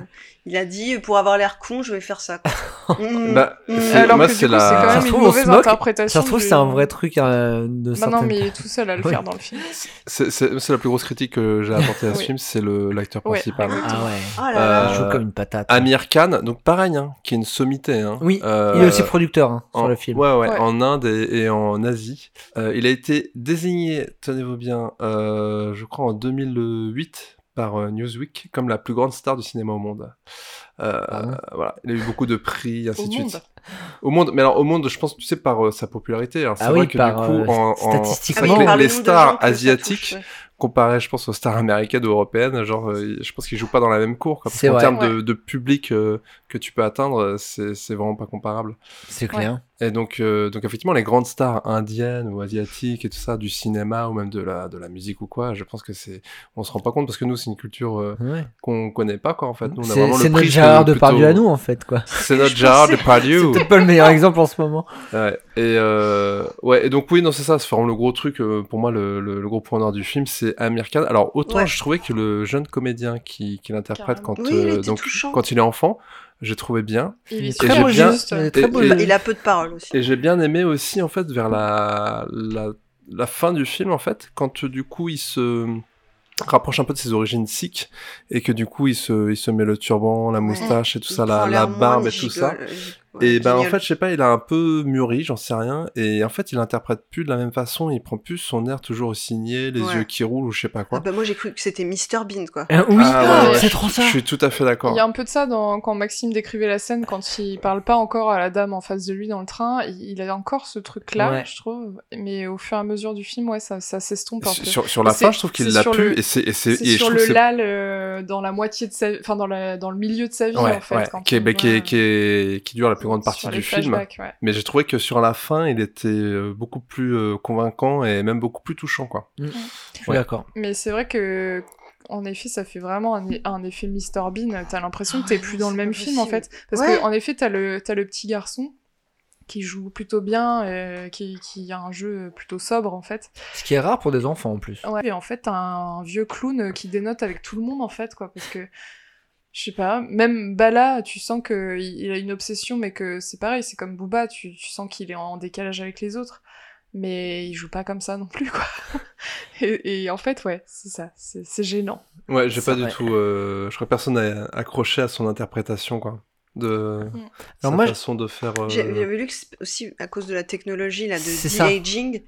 il a dit pour avoir l'air con, je vais faire ça. quoi. [laughs] Mm, Bah, mm. Alors moi, que c'est la- quand ça même se une trouve on mauvaise se moque interprétation. ça se trouve du- c'est un vrai truc euh, de Bah certaines non, mais il est tout seul à le faire dans le film. C'est la plus grosse critique que j'ai apportée à ce Oui. film, c'est le l'acteur Ouais, principal. ah ouais Oh là là. il joue comme une patate Amir Khan, donc pareil, hein, qui est une sommité. Hein, oui Euh, il est aussi producteur hein, sur le film Ouais, ouais, Ouais. en Inde et, et en Asie. Euh, il a été désigné, tenez-vous bien, euh, je crois en 2008 par euh, Newsweek comme la plus grande star du cinéma au monde. Euh, Ah voilà, il a eu beaucoup de prix, [laughs] ainsi Au de suite. monde. Au monde, mais alors au monde, je pense, tu sais, par euh, sa popularité. Alors, c'est Ah vrai oui, que par, du coup, euh, en, en- statistiquement. les, stars asiatiques, touche, ouais. comparé, je pense, aux stars américaines ou européennes, genre, euh, je pense qu'ils jouent pas dans la même cour. Quoi, parce C'est qu'en termes de, Ouais. de public euh, que tu peux atteindre, c'est c'est vraiment pas comparable. c'est clair Et donc, euh, donc effectivement, les grandes stars indiennes ou asiatiques et tout ça, du cinéma ou même de la, de la musique ou quoi, je pense que c'est, on se rend pas compte parce que nous, c'est une culture euh, ouais. qu'on connaît pas quoi en fait. Nous, on a c'est vraiment c'est le notre Gérard plutôt- Depardieu à nous en fait quoi C'est [laughs] notre Gérard Depardieu. c'est peut-être pas le meilleur exemple en ce moment Ouais. Et euh, ouais. Et donc oui, non, c'est ça. C'est vraiment le gros truc euh, pour moi, le, le, le gros point noir du film, c'est Amir Khan. Alors autant Ouais. je trouvais que le jeune comédien qui, qui l'interprète quand Oui, il euh, donc touchant. quand il est enfant, j'ai trouvé bien. Il est très beau bien- juste, très beau et-. Il a peu de paroles aussi. Et j'ai bien aimé aussi, en fait, vers la, la, la fin du film, en fait, quand du coup il se rapproche un peu de ses origines sikh et que du coup il se, il se met le turban, la moustache et tout Il ça, la, barbe et tout ça. Ouais, Et ben en guignol. fait, je sais pas, il a un peu mûri, j'en sais rien. Et en fait, il interprète plus de la même façon. Il prend plus son air toujours signé, les Ouais. yeux qui roulent ou je sais pas Ah quoi. bah moi j'ai cru que c'était Mr Bean quoi. Euh, oui Ah ouais, ouais, c'est trop ça Je suis tout à fait d'accord. Il y a un peu de ça dans, quand Maxime décrivait la scène, quand il parle pas encore à la dame en face de lui dans le train, il, a encore ce truc-là, Ouais. je trouve. Mais au fur et à mesure du film, ouais, ça, ça s'estompe un peu. Sur, sur la fin, je trouve qu'il l'a plus. le- Et c'est, et c'est, C'est et je sur le lal euh, dans la moitié de sa, enfin dans, la, dans le milieu de sa vie Ouais, en fait. ouais, quand qui, est, on bah, qui, voit- est, qui, est- qui dure la plus grande partie du film. ouais. Mais j'ai trouvé que sur la fin, il était euh, beaucoup plus euh, convaincant et même beaucoup plus touchant, quoi. Mm. Ouais. d'accord Mais c'est vrai que, en effet, ça fait vraiment un, un effet Mr Bean. T'as l'impression que t'es plus dans le même film, en fait. Parce Ouais. que, en effet, t'as le, t'as le petit garçon qui joue plutôt bien, euh, qui, qui a un jeu plutôt sobre, en fait. ce qui est rare pour des enfants en plus Ouais, et en fait, t'as un vieux clown qui dénote avec tout le monde, en fait, quoi. Parce que, je sais pas, même Bala, tu sens qu'il il a une obsession, mais que c'est pareil, c'est comme Booba, tu, tu sens qu'il est en décalage avec les autres. Mais il joue pas comme ça non plus, quoi. [laughs] et, et en fait, ouais, c'est ça, c'est c'est gênant. Ouais, j'ai pas du tout. euh, je crois que personne n'a accroché à son interprétation, quoi. De sa Alors moi, je- façon de faire. euh, J'ai- J'avais lu que c'est aussi à cause de la technologie là de de-aging,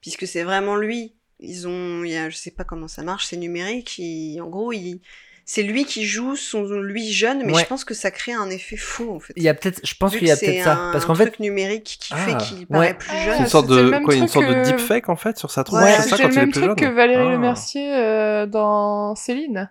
puisque c'est vraiment lui. Ils ont, il y a, je sais pas comment ça marche, c'est numérique. il- en gros, il, c'est lui qui joue son lui jeune, mais Ouais. je pense que ça crée un effet faux en fait. il y a peut-être je pense qu'il y a peut-être ça un parce qu'en fait truc numérique qui fait Ah, qu'il paraît ouais. plus Ah, jeune. C'est une sorte de quoi, une sorte de deepfake en fait sur sa tronche, Ouais, c'est ça C'était quand le il est même plus truc jeune. que Valérie Ah. Le Mercier euh, dans Céline.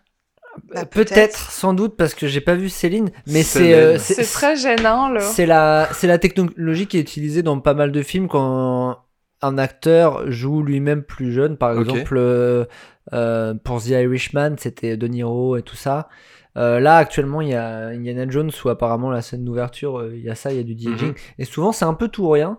Bah, peut-être sans doute parce que j'ai pas vu Céline mais c'est euh, C'est très gênant, là. C'est la, c'est la technologie qui est utilisée dans pas mal de films quand un acteur joue lui-même plus jeune. Par exemple, euh, euh, pour The Irishman, c'était De Niro et tout ça. Euh, là, actuellement, il y a Indiana Jones où apparemment la scène d'ouverture, il y a ça, il y a du de-aging. Mhm. Et souvent, c'est un peu tout ou rien.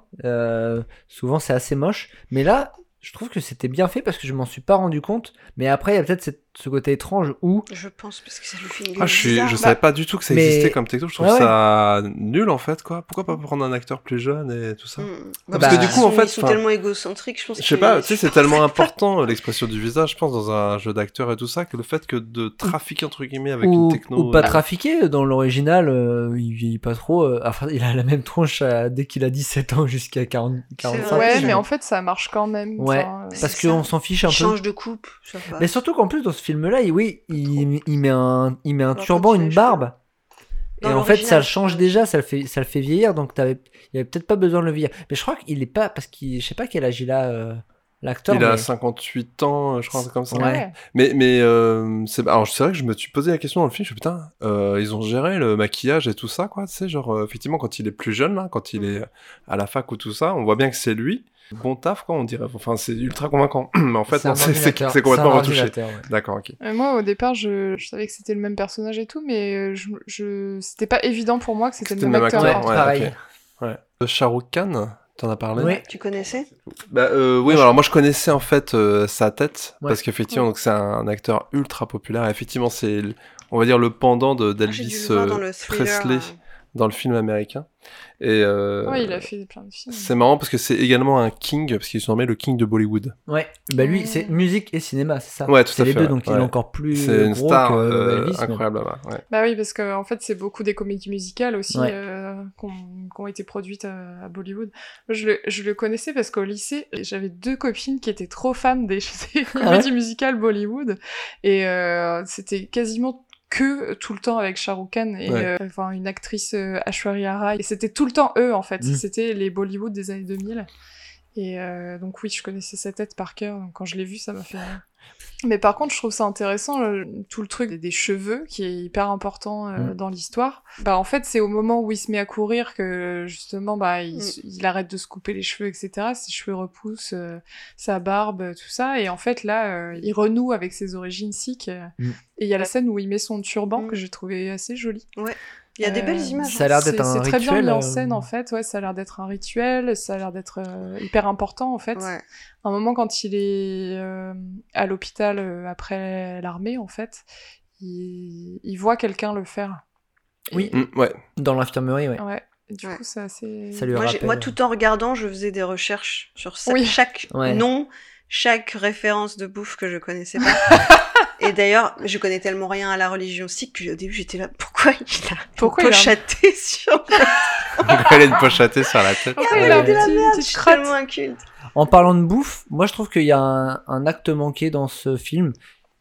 Souvent, c'est assez moche. Mais là, je trouve que c'était bien fait parce que je m'en suis pas rendu compte. Mais après, il y a peut-être cette ce côté étrange où Je pense parce que ça lui fait une Ah, je, suis, bizarre. je savais pas du tout que ça Mais- existait comme techno. Je trouve Ouais, ouais. ça nul en fait, quoi. Pourquoi pas prendre un acteur plus jeune et tout ça Mm. Parce Bah, que du coup, en fait, ils sont tellement égocentriques, je pense. je sais pas, tu sais, c'est [laughs] tellement important euh, l'expression du visage, je pense, dans un jeu d'acteur et tout ça, que le fait que de trafiquer entre guillemets avec ou, une techno. ou pas euh, trafiqué dans l'original euh, il vieillit pas trop euh, enfin il a la même tronche euh, dès qu'il a 17 ans jusqu'à 40 45 Ouais, mais en fait, ça marche quand même. ouais Enfin, parce qu'on s'en fiche un Il peu change de coupe, mais surtout qu'en plus dans ce film là il, oui il, il met un il met un turban une barbe. Et en fait ça le change déjà ça le fait ça le fait vieillir donc il y avait peut-être pas besoin de le vieillir. Mais je crois qu'il est pas parce qu'il je sais pas quel âge il a euh, l'acteur Il a mais- 58 ans, je crois, truc comme ça. Ouais. Mais, mais euh, c'est alors c'est vrai que je me suis posé la question dans le film. Je me suis dit, putain, euh, ils ont géré le maquillage et tout ça, quoi. Tu sais, genre euh, effectivement quand il est plus jeune, là, quand il est à la fac ou tout ça, on voit bien que c'est lui. Bon taf, quoi, on dirait. Enfin, c'est ultra convaincant. [clears throat] mais en fait, C'est [laughs] c'est- c'est c'est complètement C'est retouché. ouais. D'accord, ok. Euh, moi, au départ, je, je savais que c'était le même personnage et tout, mais euh, je, je... c'était pas évident pour moi que c'était le même, le même acteur. acteur. ouais, pareil. ok. Ouais. Euh, Shah Rukh Khan, t'en as parlé Ouais. Tu connaissais? Bah euh, oui, alors moi je connaissais en fait euh, sa tête Ouais. parce qu'effectivement donc c'est un acteur ultra populaire. Effectivement, c'est on va dire le pendant de Ah, d'Elvis euh, Presley euh. Dans le film américain. Et euh, Ouais, il a fait plein de films. c'est marrant parce que c'est également un king parce qu'il se nommé le king de Bollywood. ouais bah lui c'est musique et cinéma c'est ça Ouais, tout c'est à les fait, deux ouais. donc il est encore plus C'est une gros star que euh, Elvis, incroyable là-bas. Ouais. Bah oui, parce qu'en en fait, c'est beaucoup des comédies musicales aussi Ouais. euh, qui ont été produites euh, à Bollywood. Moi, je le, je le connaissais parce qu'au lycée, j'avais deux copines qui étaient trop fans des, [laughs] des Ah comédies musicales Bollywood. Et euh, c'était quasiment que tout le temps avec Shah Rukh Khan et Ouais. euh, enfin une actrice euh, Aishwarya Rai. Et c'était tout le temps eux, en fait. Mm. C'était les Bollywood des années 2000. Et euh, donc oui, je connaissais sa tête par cœur. Donc quand je l'ai vue, ça m'a fait... Mais par contre, je trouve ça intéressant, le- tout le truc des- des cheveux, qui est hyper important euh, Mm. dans l'histoire. Bah, en fait, c'est au moment où il se met à courir que, justement, bah, il, Mm. il arrête de se couper les cheveux, etc. Ses cheveux repoussent, euh, sa barbe, euh, tout ça. Et en fait, là, euh, il renoue avec ses origines sikh. euh, Mm. Et il y a la scène où il met son turban, que j'ai trouvé assez jolie. Ouais. Il y a des belles Euh, images. Ça a l'air d'être c'est- un C'est très bien rituel, mis en euh, scène, en fait. Ouais, ça a l'air d'être un rituel, ça a l'air d'être euh, hyper important, en fait. Ouais. À un moment, quand il est euh, à l'hôpital euh, après l'armée, en fait, il, il voit quelqu'un le faire. oui Mm, ouais. dans l'infirmerie ouais Ouais. Du Ouais. coup, c'est assez... Ça lui Moi, rappelle, moi, tout en regardant, je faisais des recherches sur ça- Oui. chaque Ouais. nom, chaque référence de bouffe que je connaissais pas. [laughs] Et d'ailleurs, je connais tellement rien à la religion sikh que au début j'étais là, pourquoi il a Pourquoi une il a un- pochaté sur Elle a [laughs] une pochatée sur la tête. Pourquoi il a de la merde, je suis tellement inculte. En parlant de bouffe, moi je trouve qu'il y a un, un acte manqué dans ce film.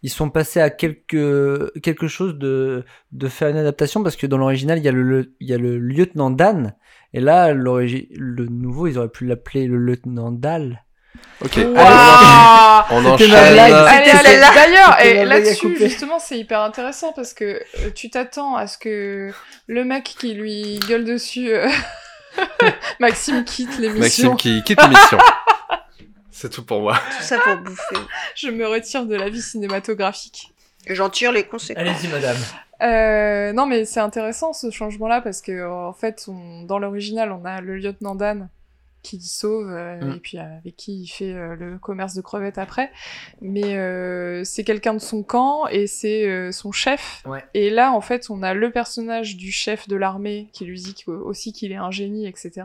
Ils sont passés à quelque, quelque chose de, de faire une adaptation parce que dans l'original il y, a le- le, il y a le lieutenant Dan et là le nouveau ils auraient pu l'appeler le lieutenant Dal. Ok. Waouh Allez, on, enchaîne. d'ailleurs, et là-dessus, justement, c'est hyper intéressant parce que euh, tu t'attends à ce que le mec qui lui gueule dessus, euh, [laughs] Maxime quitte l'émission. Maxime qui quitte l'émission. [laughs] C'est tout pour moi. Tout ça pour bouffer. Je me retire de la vie cinématographique. Et j'en tire les conséquences. Allez-y madame. Euh, non, mais c'est intéressant ce changement-là parce que en fait, on- dans l'original, on a le lieutenant Dan qui sauve euh, Mm. et puis avec qui il fait euh, le commerce de crevettes après. Mais euh, c'est quelqu'un de son camp et c'est euh, son chef. Ouais. Et là, en fait, on a le personnage du chef de l'armée qui lui dit aussi qu'il est un génie, etc.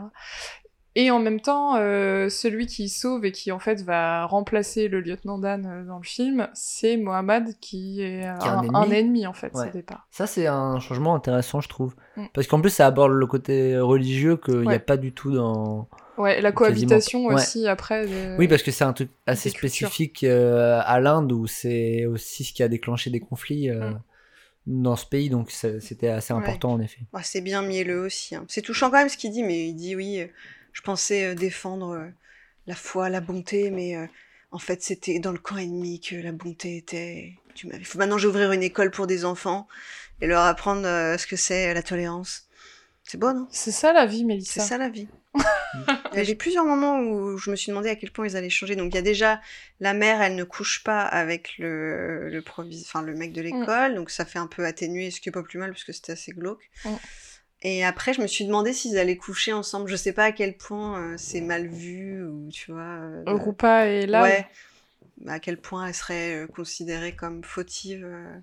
Et en même temps, euh, celui qui sauve et qui en fait va remplacer le lieutenant Dan euh, dans le film, c'est Mohamed qui est, euh, Qui est un un, ennemi. un ennemi en fait Ouais. au départ. Ça c'est un changement intéressant je trouve. Mm. Parce qu'en plus ça aborde le côté religieux qu'il n'y a pas du tout dans... Ouais, la Quasiment. cohabitation Ouais. aussi après. de- Oui, parce que c'est un truc assez spécifique euh, à l'Inde où c'est aussi ce qui a déclenché des conflits euh, Mm. dans ce pays, donc c'était assez Ouais. important en effet. Bah, c'est bien mielleux aussi. hein. C'est touchant quand même ce qu'il dit, mais il dit oui, euh, je pensais euh, défendre euh, la foi, la bonté, mais euh, en fait c'était dans le camp ennemi que la bonté était. Tu m'as- Il faut maintenant j'ouvrir une école pour des enfants et leur apprendre euh, ce que c'est la tolérance. C'est beau, non? C'est ça la vie, C'est Mélissa. ça la vie. [laughs] Avait plusieurs moments où je me suis demandé à quel point ils allaient changer. Donc il y a déjà la mère, elle ne couche pas avec le le, provis... enfin, le mec de l'école, donc ça fait un peu atténuer, ce qui est pas plus mal parce que c'était assez glauque. Mm. Et après, je me suis demandé s'ils allaient coucher ensemble. Je sais pas à quel point euh, c'est mal vu ou tu vois. euh, Rupa et là. Ouais. à quel point elle serait euh, considérée comme fautive. euh,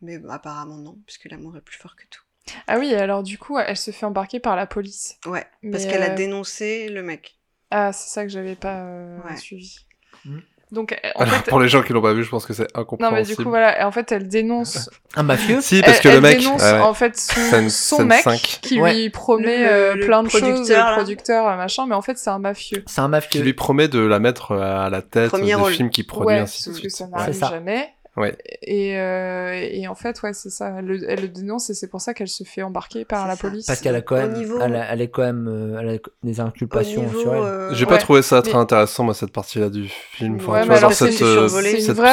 mais bah, apparemment non, puisque l'amour est plus fort que tout. Ah oui, et alors du coup, elle se fait embarquer par la police. Ouais, parce qu'elle a euh, dénoncé le mec. Ah, c'est ça que j'avais pas euh, Ouais. suivi. Mm. Donc, euh, en Alors, fait, pour les gens qui l'ont pas vu, je pense que c'est non incompréhensible. mais du coup voilà, et en fait elle dénonce Un mafieux Si, parce elle, que le elle mec. dénonce ouais, ouais. en fait son, Scène- son scène mec 5. qui Ouais. lui promet Le- euh, le plein de choses, producteur, le producteur, machin, mais en fait c'est un mafieux. C'est un Qui mafieux. lui promet de la mettre à la tête Premier des rôle. films qu'il produit, ouais, ainsi de sauf que suite. ça n'arrive jamais. Ouais. Et, euh, et en fait, ouais, c'est ça. Elle, le- elle le dénonce et c'est pour ça qu'elle se fait embarquer par la ça. police. Parce qu'elle a quand Au même, niveau- elle, a- elle est quand même, euh, elle a des inculpations niveau, sur elle. euh, J'ai Ouais. pas trouvé ça très Mais- intéressant, moi, cette partie-là du film. Enfin, Ouais, tu vois, alors, cette, euh,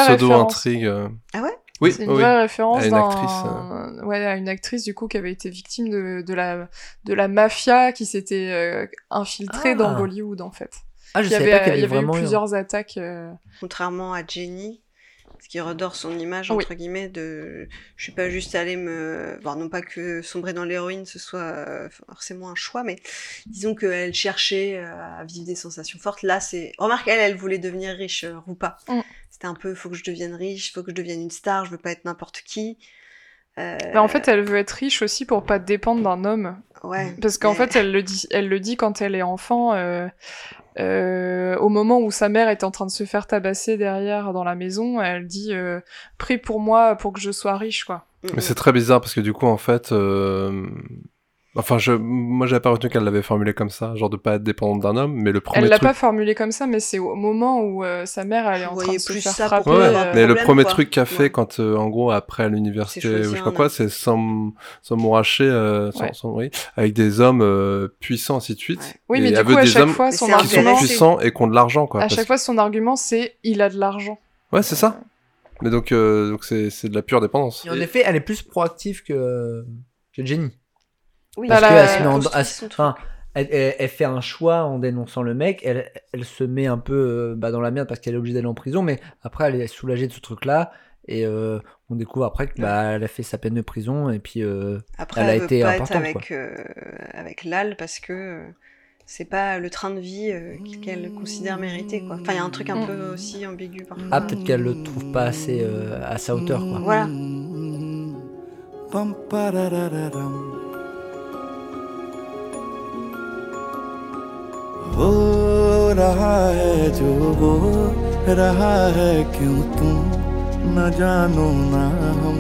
pseudo-intrigue. Ah ouais? Oui, C'est une oui, vraie référence À une actrice, euh. ouais, à une actrice du coup qui avait été victime de, de la de la mafia qui s'était euh, infiltrée Ah. dans Bollywood en fait. Ah, je Il y savais avait, pas qu'il y il y avait avait eu vraiment eu plusieurs attaques. euh, Contrairement à Jenny, ce qui redore son image, Oui. entre guillemets, de je suis pas juste allée me. Bon, non pas que sombrer dans l'héroïne ce soit euh, forcément un choix, mais disons qu'elle cherchait euh, à vivre des sensations fortes. Là, c'est. Remarque, elle, elle voulait devenir riche, euh, Rupa. Mm. C'était un peu faut que je devienne riche, faut que je devienne une star, je veux pas être n'importe qui. Euh, Mais en fait, elle veut être riche aussi pour pas dépendre d'un homme. ouais. Parce qu'en mais- fait, elle le dit, elle le dit quand elle est enfant. euh, euh, au moment où sa mère est en train de se faire tabasser derrière dans la maison, elle dit euh, prie pour moi pour que je sois riche, quoi. Mais c'est très bizarre parce que du coup, en fait, euh, enfin, je, moi, j'avais pas retenu qu'elle l'avait formulé comme ça, genre de pas être dépendante d'un homme, mais le premier Elle l'a truc. pas formulé comme ça, mais c'est au moment où euh, sa mère elle est en train de se plus faire frapper. Ouais, ouais. un mais le premier quoi. truc qu'a fait Ouais. quand, euh, en gros, après à l'université, je sais pas quoi, c'est euh, sans- Ouais. sans- oui, avec des hommes euh, puissants, ainsi de suite. Ouais. Oui, Et mais du elle coup, veut à des chaque hommes fois, son qui sont puissants et qui ont de l'argent, quoi. à chaque fois, son argument c'est il a de l'argent. Ouais, c'est ça. Mais donc, euh, donc c'est, c'est de la pure dépendance. Et en Et- effet, elle est plus proactive que, que Jenny. Oui, Bah, Parce la- qu'elle se met en- elle- enfin, elle, elle- elle fait un choix en dénonçant le mec, elle, elle se met un peu euh, bah, dans la merde parce qu'elle est obligée d'aller en prison, mais après elle est soulagée de ce truc-là, et euh, on découvre après que bah, elle a fait sa peine de prison, et puis euh, Après, elle elle, a veut été pas importante. être avec, euh, avec Lal parce que euh, c'est pas le train de vie euh, qu'elle considère mérité. Quoi. Enfin, il y a un truc un peu aussi ambigu parfois. Ah, peut-être qu'elle le trouve pas assez euh, à sa hauteur, quoi. Voilà. Pam हो रहा है जो हो रहा है क्यों तुम न जानो ना हम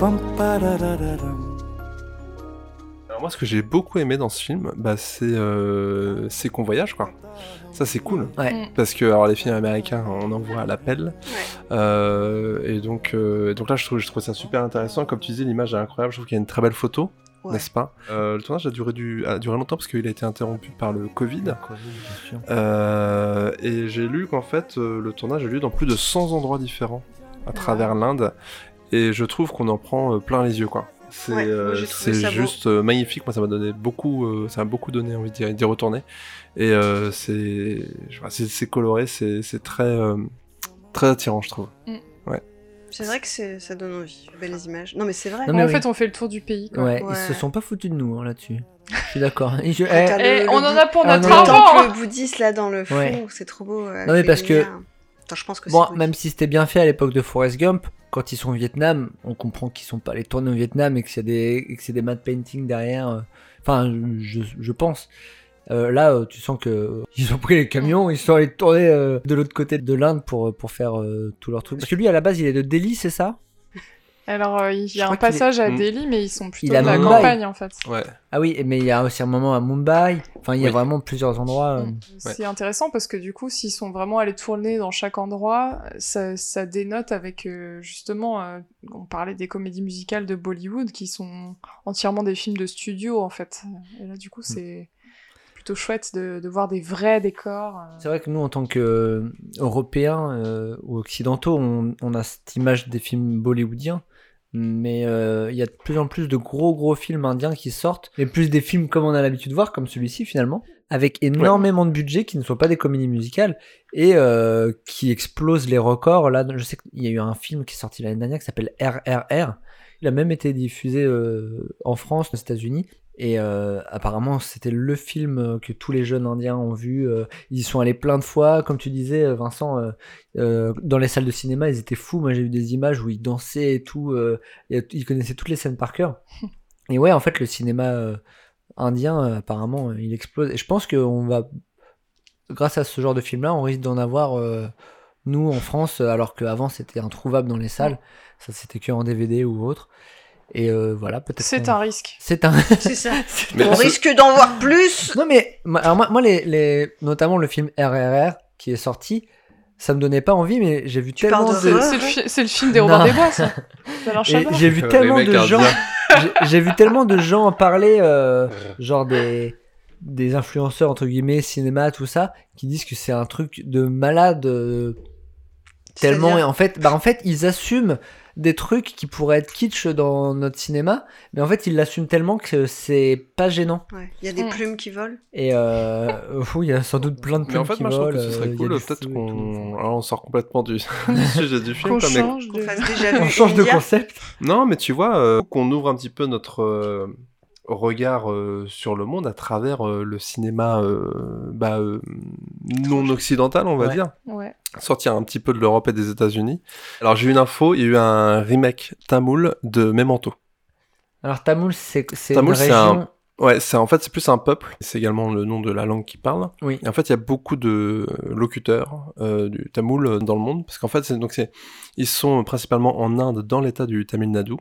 पम parararam. Alors moi, ce que j'ai beaucoup aimé dans ce film, bah, c'est euh, c'est qu'on voyage, quoi. Ça, c'est cool. Ouais. Mm. Parce que alors, les films américains, on en voit à l'appel. Euh, et donc, euh, donc là, je trouve, je trouve ça super intéressant. Comme tu disais, l'image est incroyable. Je trouve qu'il y a une très belle photo, Ouais. n'est-ce pas Euh, Le tournage a duré, du, a duré longtemps parce qu'il a été interrompu par le Covid. Euh, et j'ai lu qu'en fait, euh, le tournage a lieu dans plus de 100 endroits différents à travers l'Inde. Et je trouve qu'on en prend plein les yeux, quoi. C'est Ouais, euh, juste euh, magnifique. Moi, ça m'a donné beaucoup, euh, ça m'a beaucoup donné envie d'y d'y retourner. Et euh, c'est, c'est coloré, c'est c'est très, euh, très attirant, je trouve. Mm. C'est vrai que ça donne envie. Belles images. Non, mais c'est vrai. Non, mais en oui. fait, on fait le tour du pays. Quoi. Ouais, Ouais. ils se sont pas foutus de nous hein, là-dessus. Je suis d'accord. [laughs] Je- eh, Eh, on en a pour notre non, Le argent bouddhiste là dans le fond, Ouais. c'est trop beau. avec Non, mais parce que-. Attends, je pense que Bon, même si c'était bien fait à l'époque de Forrest Gump, quand ils sont au Vietnam, on comprend qu'ils sont pas allés tourner au Vietnam et que c'est des, et que des matte painting derrière. euh. Enfin, je, je pense. Euh, là, euh, tu sens que euh, ils ont pris les camions, ils sont allés tourner euh, de l'autre côté de l'Inde pour pour faire euh, tout leur truc. Parce que lui, à la base, il est de Delhi, c'est ça? Alors, euh, il y a un est- passage à Mm. Delhi, mais ils sont plutôt Il de à la Mumbai. campagne en fait. Ouais. Ah oui, mais il y a aussi un moment à Mumbai. Enfin, il y a Oui. vraiment plusieurs endroits. euh. Mm. C'est intéressant parce que du coup, s'ils sont vraiment allés tourner dans chaque endroit, ça, ça dénote avec euh, justement, euh, on parlait des comédies musicales de Bollywood qui sont entièrement des films de studio en fait. Et là, du coup, c'est plutôt chouette de, de voir des vrais décors. euh. C'est vrai que nous, en tant qu'Européens euh, ou Occidentaux, on, on a cette image des films bollywoodiens. Mais euh, il y a de plus en plus de gros gros films indiens qui sortent, et plus des films comme on a l'habitude de voir, comme celui-ci finalement, avec énormément de budget qui ne soient pas des comédies musicales et euh, qui explosent les records. Là, je sais qu'il y a eu un film qui est sorti l'année dernière qui s'appelle RRR. Il a même été diffusé euh, en France, aux États-Unis, Et euh, apparemment, c'était le film euh, que tous les jeunes indiens ont vu. euh, ils y sont allés plein de fois, comme tu disais, Vincent. euh, dans les salles de cinéma, ils étaient fous. Moi, j'ai vu des images où ils dansaient et tout. et ils connaissaient toutes les scènes par cœur. [laughs] Et ouais, en fait, le cinéma indien, apparemment, il explose. Et je pense qu'on va, grâce à ce genre de film-là, on risque d'en avoir, euh, nous, en France, alors qu'avant, c'était introuvable dans les salles. Ça, c'était que en DVD ou autre. Et euh, voilà, peut-être. C'est qu'on- un risque. C'est un. [laughs] C'est ça. [laughs] Mais On ce- risque d'en voir plus. Non, mais moi- alors moi, moi, les, les, notamment le film RRR qui est sorti, ça me donnait pas envie, mais j'ai vu tellement parles de. d'horreur C'est le, fi- c'est le film des Robins des Bois, ça. [laughs] Et. J'ai vu Le tellement de gens. j'ai- J'ai vu tellement de gens en parler, euh, genre des des influenceurs entre guillemets cinéma tout ça, qui disent que c'est un truc de malade. euh, tellement et en fait, bah en fait ils assument des trucs qui pourraient être kitsch dans notre cinéma, mais en fait ils l'assument tellement que c'est pas gênant. Ouais, Il y a des plumes qui volent. Et euh, [laughs] il y a sans doute plein de Mais plumes en fait, qui moi, je trouve volent. que ce euh, serait a cool, peut-être qu'on. Alors, [laughs] on sort complètement du, [laughs] du sujet du film. Qu'on mais- de... On change de concept. Non, mais tu vois, euh, qu'on ouvre un petit peu notre euh, regard euh, sur le monde à travers euh, le cinéma euh, bah, euh, non occidental, on va Ouais. dire. Ouais. Sortir un petit peu de l'Europe et des États-Unis. Alors, j'ai eu une info, il y a eu un remake tamoul de Memento. Alors Tamoul, c'est c'est une région. un. Ouais, c'est en fait c'est plus un peuple. C'est également le nom de la langue qui parle. Oui. Et en fait, il y a beaucoup de locuteurs euh, du tamoul dans le monde, parce qu'en fait, c'est donc c'est ils sont principalement en Inde, dans l'État du Tamil Nadu,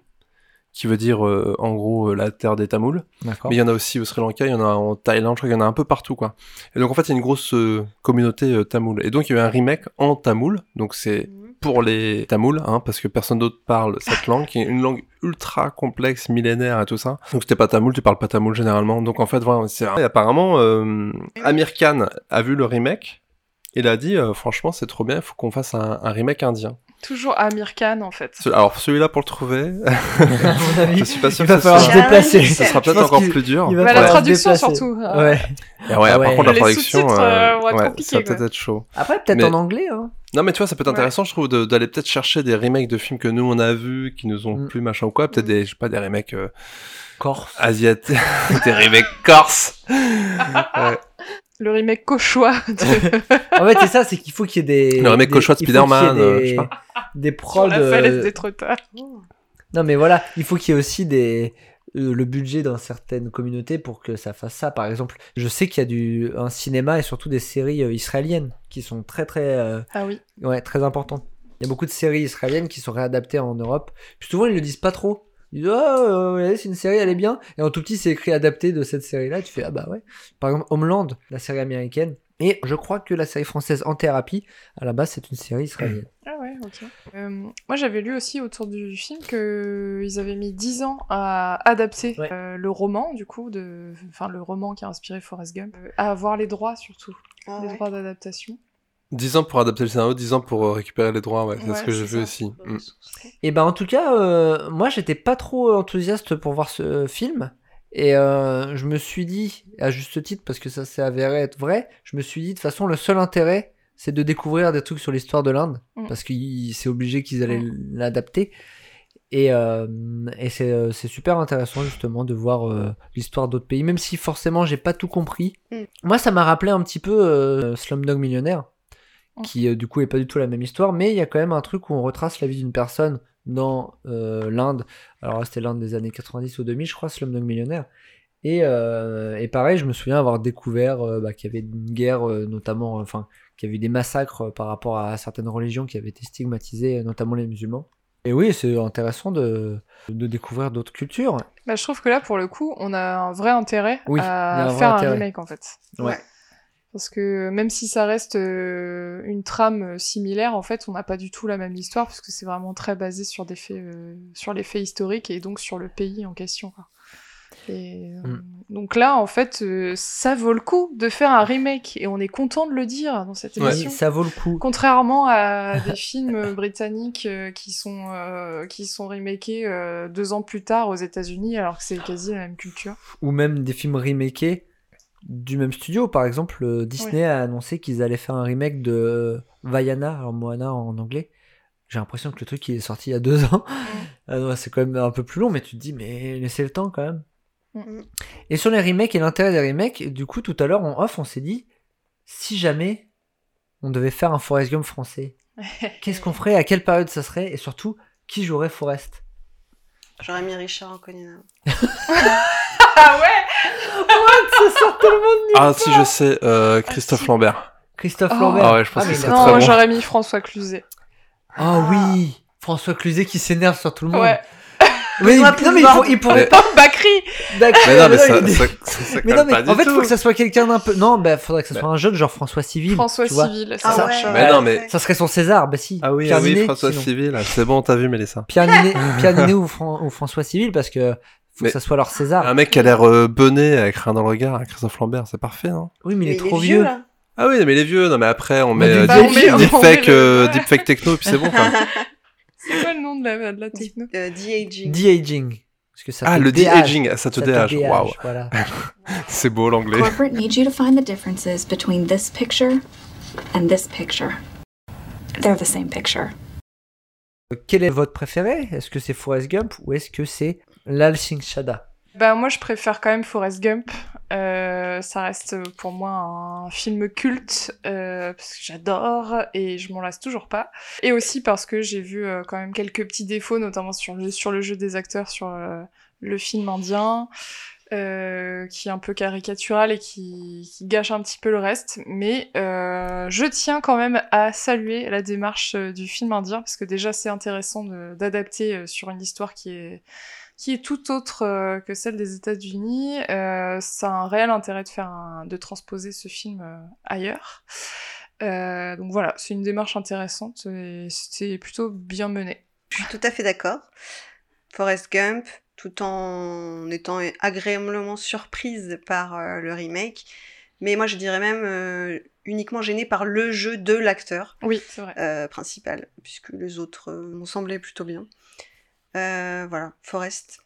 qui veut dire euh, en gros euh, la terre des Tamouls. Mais il y en a aussi au Sri Lanka, il y en a en Thaïlande, je crois qu'il y en a un peu partout quoi. Et donc en fait, il y a une grosse euh, communauté euh, tamoul. Et donc il y a eu un remake en tamoul, donc c'est pour les Tamouls, hein, parce que personne d'autre parle cette langue, qui est une langue ultra complexe, millénaire et tout ça. Donc si t'es pas tamoul, tu parles pas tamoul généralement. Donc en fait, voilà, c'est et apparemment euh, Amir Khan a vu le remake. Il a dit, euh, franchement, c'est trop bien, il faut qu'on fasse un, un remake indien. Toujours Amir Khan, en fait. Alors celui-là pour le trouver, avis, [laughs] je suis pas sûr il que va falloir soit- se déplacer. Ce sera peut-être encore plus dur. il va Bah, la traduction, surtout. Ouais. Et ouais, Ah par ouais. contre, la Les traduction, euh, ouais, compliqués, ça va peut-être être chaud. Après, peut-être Mais- en anglais. Hein. Non, mais tu vois, ça peut être intéressant, je trouve, d'aller peut-être chercher des remakes de films que nous on a vus, qui nous ont Mm. plu, machin ou quoi. Peut-être des, je sais pas, des remakes euh, Corse. asiatiques, [laughs] des remakes corse. [laughs] Ouais. Le remake cauchois. de- En fait, c'est ça, c'est qu'il faut qu'il y ait des. Le remake des- cauchois de Spider-Man, euh, des- je sais pas. Des Sur prods. la euh, falaise des trottards. Non, mais voilà, il faut qu'il y ait aussi des euh, le budget dans certaines communautés pour que ça fasse ça. Par exemple, je sais qu'il y a du un cinéma et surtout des séries euh, israéliennes qui sont très très euh, Ah oui. ouais très importantes. Il y a beaucoup de séries israéliennes qui sont réadaptées en Europe. Puis souvent ils le disent pas trop. Ils disent ah euh, c'est une série elle est bien et en tout petit c'est écrit adapté de cette série là. Tu fais ah bah ouais. Par exemple Homeland, la série américaine. Et je crois que la série française En Thérapie, à la base, c'est une série israélienne. [clears throat] Ah ouais, ok. Euh, moi, j'avais lu aussi autour du film qu'ils avaient mis 10 ans à adapter euh, le roman, du coup, de... enfin le roman qui a inspiré Forrest Gump, euh, à avoir les droits surtout, Ah les ouais. droits d'adaptation. 10 ans pour adapter le scénario, 10 ans pour euh, récupérer les droits, ouais, c'est Ouais, ce que j'ai vu aussi. Mm. Et ben en tout cas, euh, moi j'étais pas trop enthousiaste pour voir ce film. Et euh, je me suis dit, à juste titre, parce que ça s'est avéré être vrai, je me suis dit de toute façon le seul intérêt c'est de découvrir des trucs sur l'histoire de l'Inde, Mm. parce que c'est obligé qu'ils allaient l'adapter. Et, euh, et c'est euh, c'est super intéressant justement de voir euh, l'histoire d'autres pays, même si forcément j'ai pas tout compris. Mm. Moi ça m'a rappelé un petit peu euh, Slumdog Millionnaire, qui euh, du coup est pas du tout la même histoire, mais il y a quand même un truc où on retrace la vie d'une personne dans euh, l'Inde. Alors c'était l'Inde des années 90 ou 2000, je crois, Slumdog Millionnaire. Et, euh, et pareil, je me souviens avoir découvert euh, bah, qu'il y avait une guerre, notamment, enfin, qu'il y avait eu des massacres par rapport à certaines religions qui avaient été stigmatisées, notamment les musulmans. Et oui, c'est intéressant de, de découvrir d'autres cultures. Bah, je trouve que là, pour le coup, on a un vrai intérêt Oui, à un vrai faire intérêt. un remake en fait. Ouais. Parce que même si ça reste euh, une trame euh, similaire, en fait, on n'a pas du tout la même histoire, parce que c'est vraiment très basé sur des faits, euh, sur les faits historiques et donc sur le pays en question. quoi. Et, euh, Mm. Donc là, en fait, euh, ça vaut le coup de faire un remake, et on est content de le dire dans cette Ouais, émission. ça vaut le coup. Contrairement à [laughs] des films britanniques euh, qui sont euh, qui sont remakés euh, deux ans plus tard aux États-Unis, alors que c'est quasi la même culture. Ou même des films remakés du même studio. Par exemple, euh, Disney a annoncé qu'ils allaient faire un remake de Vaiana, alors Moana en anglais. J'ai l'impression que le truc il est sorti il y a deux ans. [laughs] Ah non, c'est quand même un peu plus long, mais tu te dis, mais laissez le temps quand même. Et sur les remakes et l'intérêt des remakes, du coup, tout à l'heure, en off, on s'est dit, si jamais on devait faire un Forrest Gump français, [laughs] qu'est-ce qu'on ferait? À quelle période ça serait? Et surtout, qui jouerait Forrest? J'aurais mis Richard Anconina. [laughs] Ah ouais Ça sort tellement de Ah, si, je sais, euh, Christophe Lambert. Christophe Oh. Lambert. Ah ouais, je pense Ah, que mais c'est il très Non, bon. j'aurais mis François Cluzet. Ah oui François Cluzet qui s'énerve sur tout le monde. Ouais. [laughs] Oui, Benoît non, mais il, pour- il pourrait Mais- pas. Bakri D'accord. Mais non, mais ça, il ça, ça, ça Mais non, mais pas en fait, tout. faut que ça soit quelqu'un d'un peu. Non, bah, faudrait que ça soit un jeune, genre François Civil. François tu vois. Civil, ça Ah marche. ouais, Mais ouais, non, mais- Ça serait son César, bah si. Ah oui, ah François sinon. Civil, c'est bon, t'as vu Mélissa. Pierre Ninet, [laughs] Pierre Ninet ou, Fran- ou François Civil, parce que faut Mais- que ça soit leur César. Un mec qui a l'air euh, bené avec rien dans le regard, Christophe Lambert, c'est parfait, hein Oui, mais il est Mais trop vieux. là. Ah oui, mais les vieux, non mais après on Mais met du euh, deepfake, euh, deepfake techno et puis c'est bon quoi. [laughs] C'est quoi le nom de la, de la techno Euh, De-aging. De-aging. Parce que ça Ah, le de-aging, ça te Ça te déage, déage, waouh. Voilà. [laughs] C'est beau l'anglais. Corporate needs you to find the differences between this picture and this picture. They're the same picture. Quel est votre préféré? Est-ce que c'est Forrest Gump ou est-ce que c'est Lal Singh Chada Bah moi je préfère quand même Forrest Gump. Euh, ça reste pour moi un film culte euh, parce que j'adore et je m'en lasse toujours pas. Et aussi parce que j'ai vu euh, quand même quelques petits défauts, notamment sur le, sur le jeu des acteurs, sur euh, le film indien, euh, qui est un peu caricatural et qui, qui gâche un petit peu le reste. Mais je tiens quand même à saluer la démarche du film indien parce que déjà c'est intéressant d'adapter sur une histoire qui est qui est tout autre euh, que celle des États-Unis. Euh, ça a un réel intérêt de faire un- de transposer ce film euh, ailleurs. Euh, donc voilà, c'est une démarche intéressante et c'était plutôt bien mené. Je suis tout à fait d'accord. Forrest Gump, tout en étant agréablement surprise par le remake. Mais moi, je dirais même uniquement gênée par le jeu de l'acteur Oui, vrai. principal, puisque les autres m'ont semblé plutôt bien. Euh, voilà, Forrest.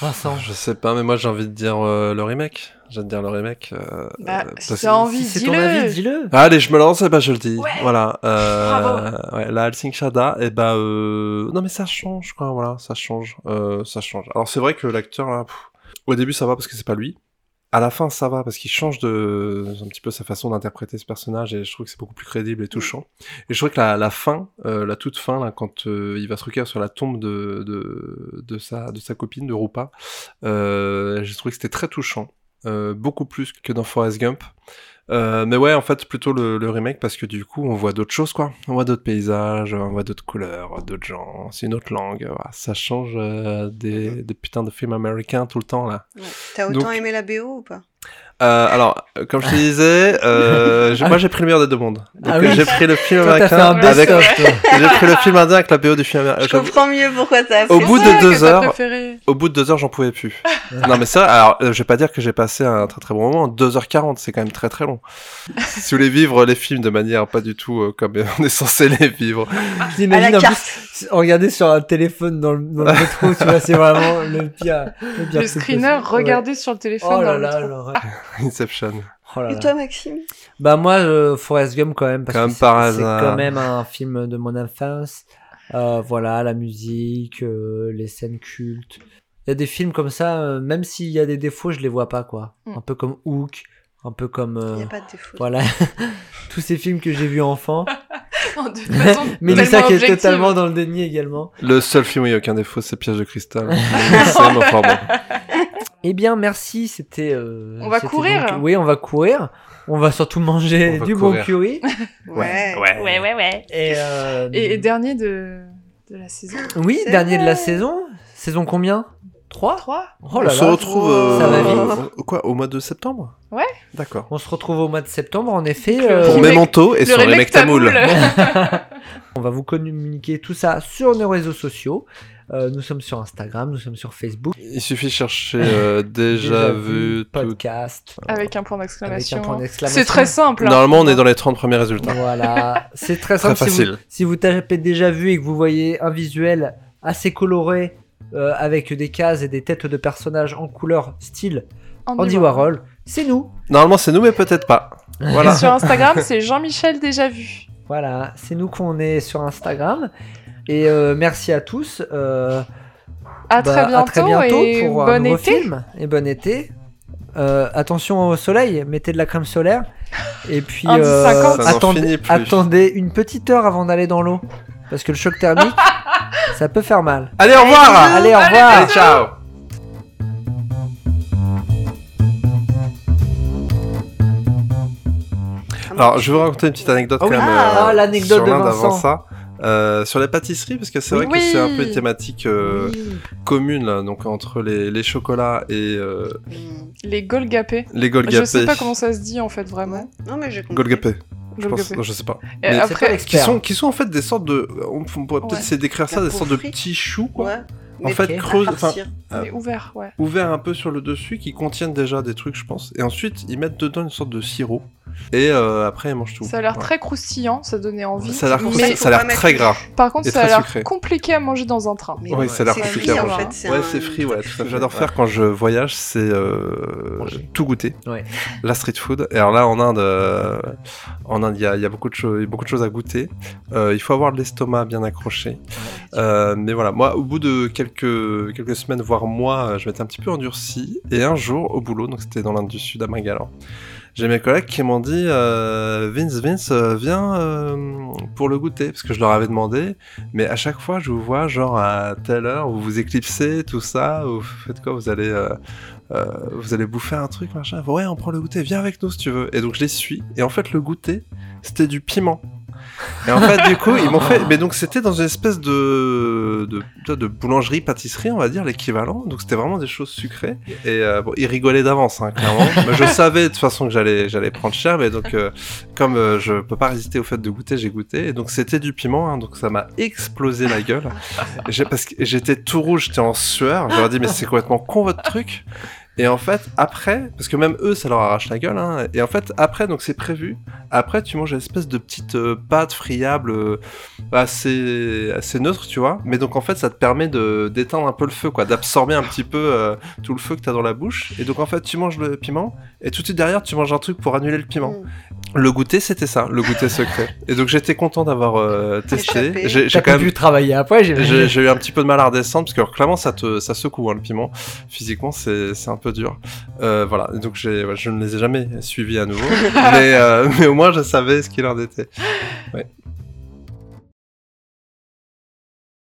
Vincent. Je sais pas, mais moi j'ai envie de dire euh, le remake. J'ai envie de dire le remake. euh, Bah, euh, si t'as envie, Si c'est ton dis-le. avis, dis-le. Allez, je me lance, et bah je le dis. Ouais. Voilà. Euh, Bravo. ouais, la Helsing Shada, et bah euh, non mais ça change quoi, voilà, ça change, euh, ça change. Alors c'est vrai que l'acteur là, pff, au début ça va parce que c'est pas lui. À la fin ça va parce qu'il change de un petit peu sa façon d'interpréter ce personnage et je trouve que c'est beaucoup plus crédible et touchant. Et je trouve que la, la fin, euh, la toute fin là, quand euh, il va se recueillir sur la tombe de, de, de sa de sa copine de Rupa, euh, j'ai trouvé que c'était très touchant. Euh, beaucoup plus que dans Forrest Gump. Euh, mais ouais, en fait, plutôt le, le remake parce que du coup, on voit d'autres choses, quoi. On voit d'autres paysages, on voit d'autres couleurs, d'autres gens, c'est une autre langue. voilà. Ça change euh, des, des putains de films américains tout le temps, là. Ouais. T'as autant Donc- aimé la BO ou pas? Euh, alors, comme je te disais, euh, [laughs] moi j'ai pris le meilleur des deux mondes. Ah oui. j'ai pris le film Toi, américain avec. [laughs] j'ai pris le film indien avec la BO du film américain. Je comprends mieux pourquoi t'as Au fait bout ça. de deux heures, au bout de deux heures, j'en pouvais plus. non, mais ça, alors, je vais pas dire que j'ai passé un très très bon moment. 2h40, c'est quand même très très long. Si vous voulez vivre les films de manière pas du tout euh, comme on est censé les vivre. J'imagine À la en carte. plus regarder sur un téléphone dans le, dans le [laughs] métro, tu vois, c'est vraiment le pire. Le, pire Le screener, possible. Ouais. regardez sur le téléphone Oh dans là le là, métro. l'horreur. [laughs] Inception. Oh là Et toi, Maxime? Bah moi, euh, Forrest Gump quand même, parce Comme que c'est- par c'est hasard. quand même un film de mon enfance. Euh, voilà, la musique, euh, les scènes cultes. Il y a des films comme ça, euh, même s'il y a des défauts, je les vois pas, quoi. Mm. Un peu comme Hook, un peu comme... Il euh, n'y a pas de défaut. Voilà, [laughs] tous ces films que j'ai vus enfant. [laughs] De [laughs] façon Mélissa qui est totalement dans le déni également. Le seul film où il n'y a aucun défaut, c'est Piège de cristal. bon. Eh bien, merci, c'était... euh, On va courir. donc- Oui, on va courir. On va surtout manger va du courir. bon curry. Ouais. Ouais. Ouais, ouais, ouais. Et, euh, Et, et dernier de, de la saison. Oui, dernier de la saison. Saison combien? 3 3 Oh là on se là. retrouve euh, Ça va vite. au- quoi au mois de septembre? Ouais. D'accord. On se retrouve au mois de septembre, en effet. Euh, Pour remake- Memento et le sur remake Remake Tamoul. Tamoul. [laughs] on va vous communiquer tout ça sur nos réseaux sociaux. Euh, nous sommes sur Instagram, nous sommes sur Facebook. Il suffit de chercher euh, [laughs] déjà, vu, tout. podcast. Avec un point d'exclamation. Avec un point d'exclamation. C'est très simple. hein. Normalement, on est dans les 30 premiers résultats. Voilà, c'est très Très simple. si, vous, facile. si vous tapez déjà vu et que vous voyez un visuel assez coloré euh, avec des cases et des têtes de personnages en couleur style Andy Warhol, c'est nous. Normalement, c'est nous, mais peut-être pas. Et [laughs] Voilà. sur Instagram, c'est Jean-Michel déjà vu. Voilà, c'est nous qu'on est sur Instagram. Et euh, merci à tous. euh, À très Bah, à très bientôt bientôt et pour un bon nouveau été. film et bon été. Euh, attention au soleil, mettez de la crème solaire. Et puis Indice euh, 50. Ça n'en attendez, finit plus. attendez une petite heure avant d'aller dans l'eau. Parce que le choc thermique, [laughs] ça peut faire mal. Allez, au revoir Allez, au revoir Allez, ciao Alors, je vais vous raconter une petite anecdote Ah quand même. Ah, l'anecdote sur de Vincent. avant ça. Euh, sur les pâtisseries, parce que c'est Oui. vrai que c'est un peu une thématique euh, commune, là, donc entre les, les chocolats et euh, Les Golgapé. les Golgapé. Je sais pas comment ça se dit en fait vraiment. Non, mais j'ai compris. Golgapé. Je, pense, non, je sais pas. Mais après- qui sont, qui sont en fait des sortes de. On on pourrait peut-être Ouais. essayer d'écrire ça, des sortes de petits choux, quoi. Ouais. En fait, creuse. euh, ouvert, ouais. ouverts un peu sur le dessus qui contiennent déjà des trucs, je pense. Et ensuite, ils mettent dedans une sorte de sirop. Et euh, après, ils mangent tout. Ça a l'air Ouais. très croustillant, ça donnait envie. Ça a l'air Mais- croustillant, ça a l'air très gras. Par contre, et ça a très l'air compliqué à manger dans un train. Oui, ça a l'air c'est compliqué free, à en manger. fait, c'est Ouais, un- c'est free, ouais, fait. J'adore faire quand je voyage, c'est euh, tout goûter. Ouais. La street food. Et alors là, en Inde, euh, en Inde, il y a, il y a beaucoup de choses, beaucoup de choses à goûter. Euh, il faut avoir l'estomac bien accroché. Euh, mais voilà, moi, au bout de quelques quelques semaines, voire mois, euh, je m'étais un petit peu endurci. Et un jour, au boulot, donc c'était dans l'Inde du Sud, à Mangalore. J'ai mes collègues qui m'ont dit euh, Vince, Vince, euh, viens pour le goûter, parce que je leur avais demandé, mais à chaque fois je vous vois genre à telle heure, vous vous éclipsez, tout ça, vous faites quoi? Vous allez, vous allez bouffer un truc, machin. Ouais, on prend le goûter, viens avec nous si tu veux. Et donc je les suis, et en fait le goûter, c'était du piment. Et en fait, du coup, ils m'ont fait. Mais donc, c'était dans une espèce de, de, de boulangerie, pâtisserie, on va dire, l'équivalent. Donc, c'était vraiment des choses sucrées. Et euh, bon, ils rigolaient d'avance, hein, clairement. [laughs] mais je savais de toute façon que j'allais, j'allais prendre cher. Mais donc, euh, comme euh, je peux pas résister au fait de goûter, j'ai goûté. Et donc, c'était du piment. hein, donc, ça m'a explosé la gueule. J'ai- parce que j'étais tout rouge, j'étais en sueur. Je leur ai dit, mais c'est complètement con votre truc. Et en fait, après, parce que même eux, ça leur arrache la gueule, hein, et en fait, après, donc c'est prévu, après, tu manges une espèce de petite euh, pâte friable euh, assez, assez neutre, tu vois, mais donc en fait, ça te permet de d'éteindre un peu le feu, quoi, d'absorber un petit peu euh, tout le feu que tu as dans la bouche, et donc en fait, tu manges le piment, et tout de suite derrière, tu manges un truc pour annuler le piment. Le goûter, c'était ça, le goûter secret. Et donc j'étais content d'avoir euh, testé. J'ai quand même pu travailler après. J'ai j'ai eu un petit peu de mal à redescendre parce que alors, clairement ça te ça secoue hein, le piment. Physiquement c'est c'est un peu dur. Euh, voilà. Et Donc j'ai ouais, je ne les ai jamais suivis à nouveau, [laughs] mais euh, mais au moins je savais ce qu'il en était. Ouais.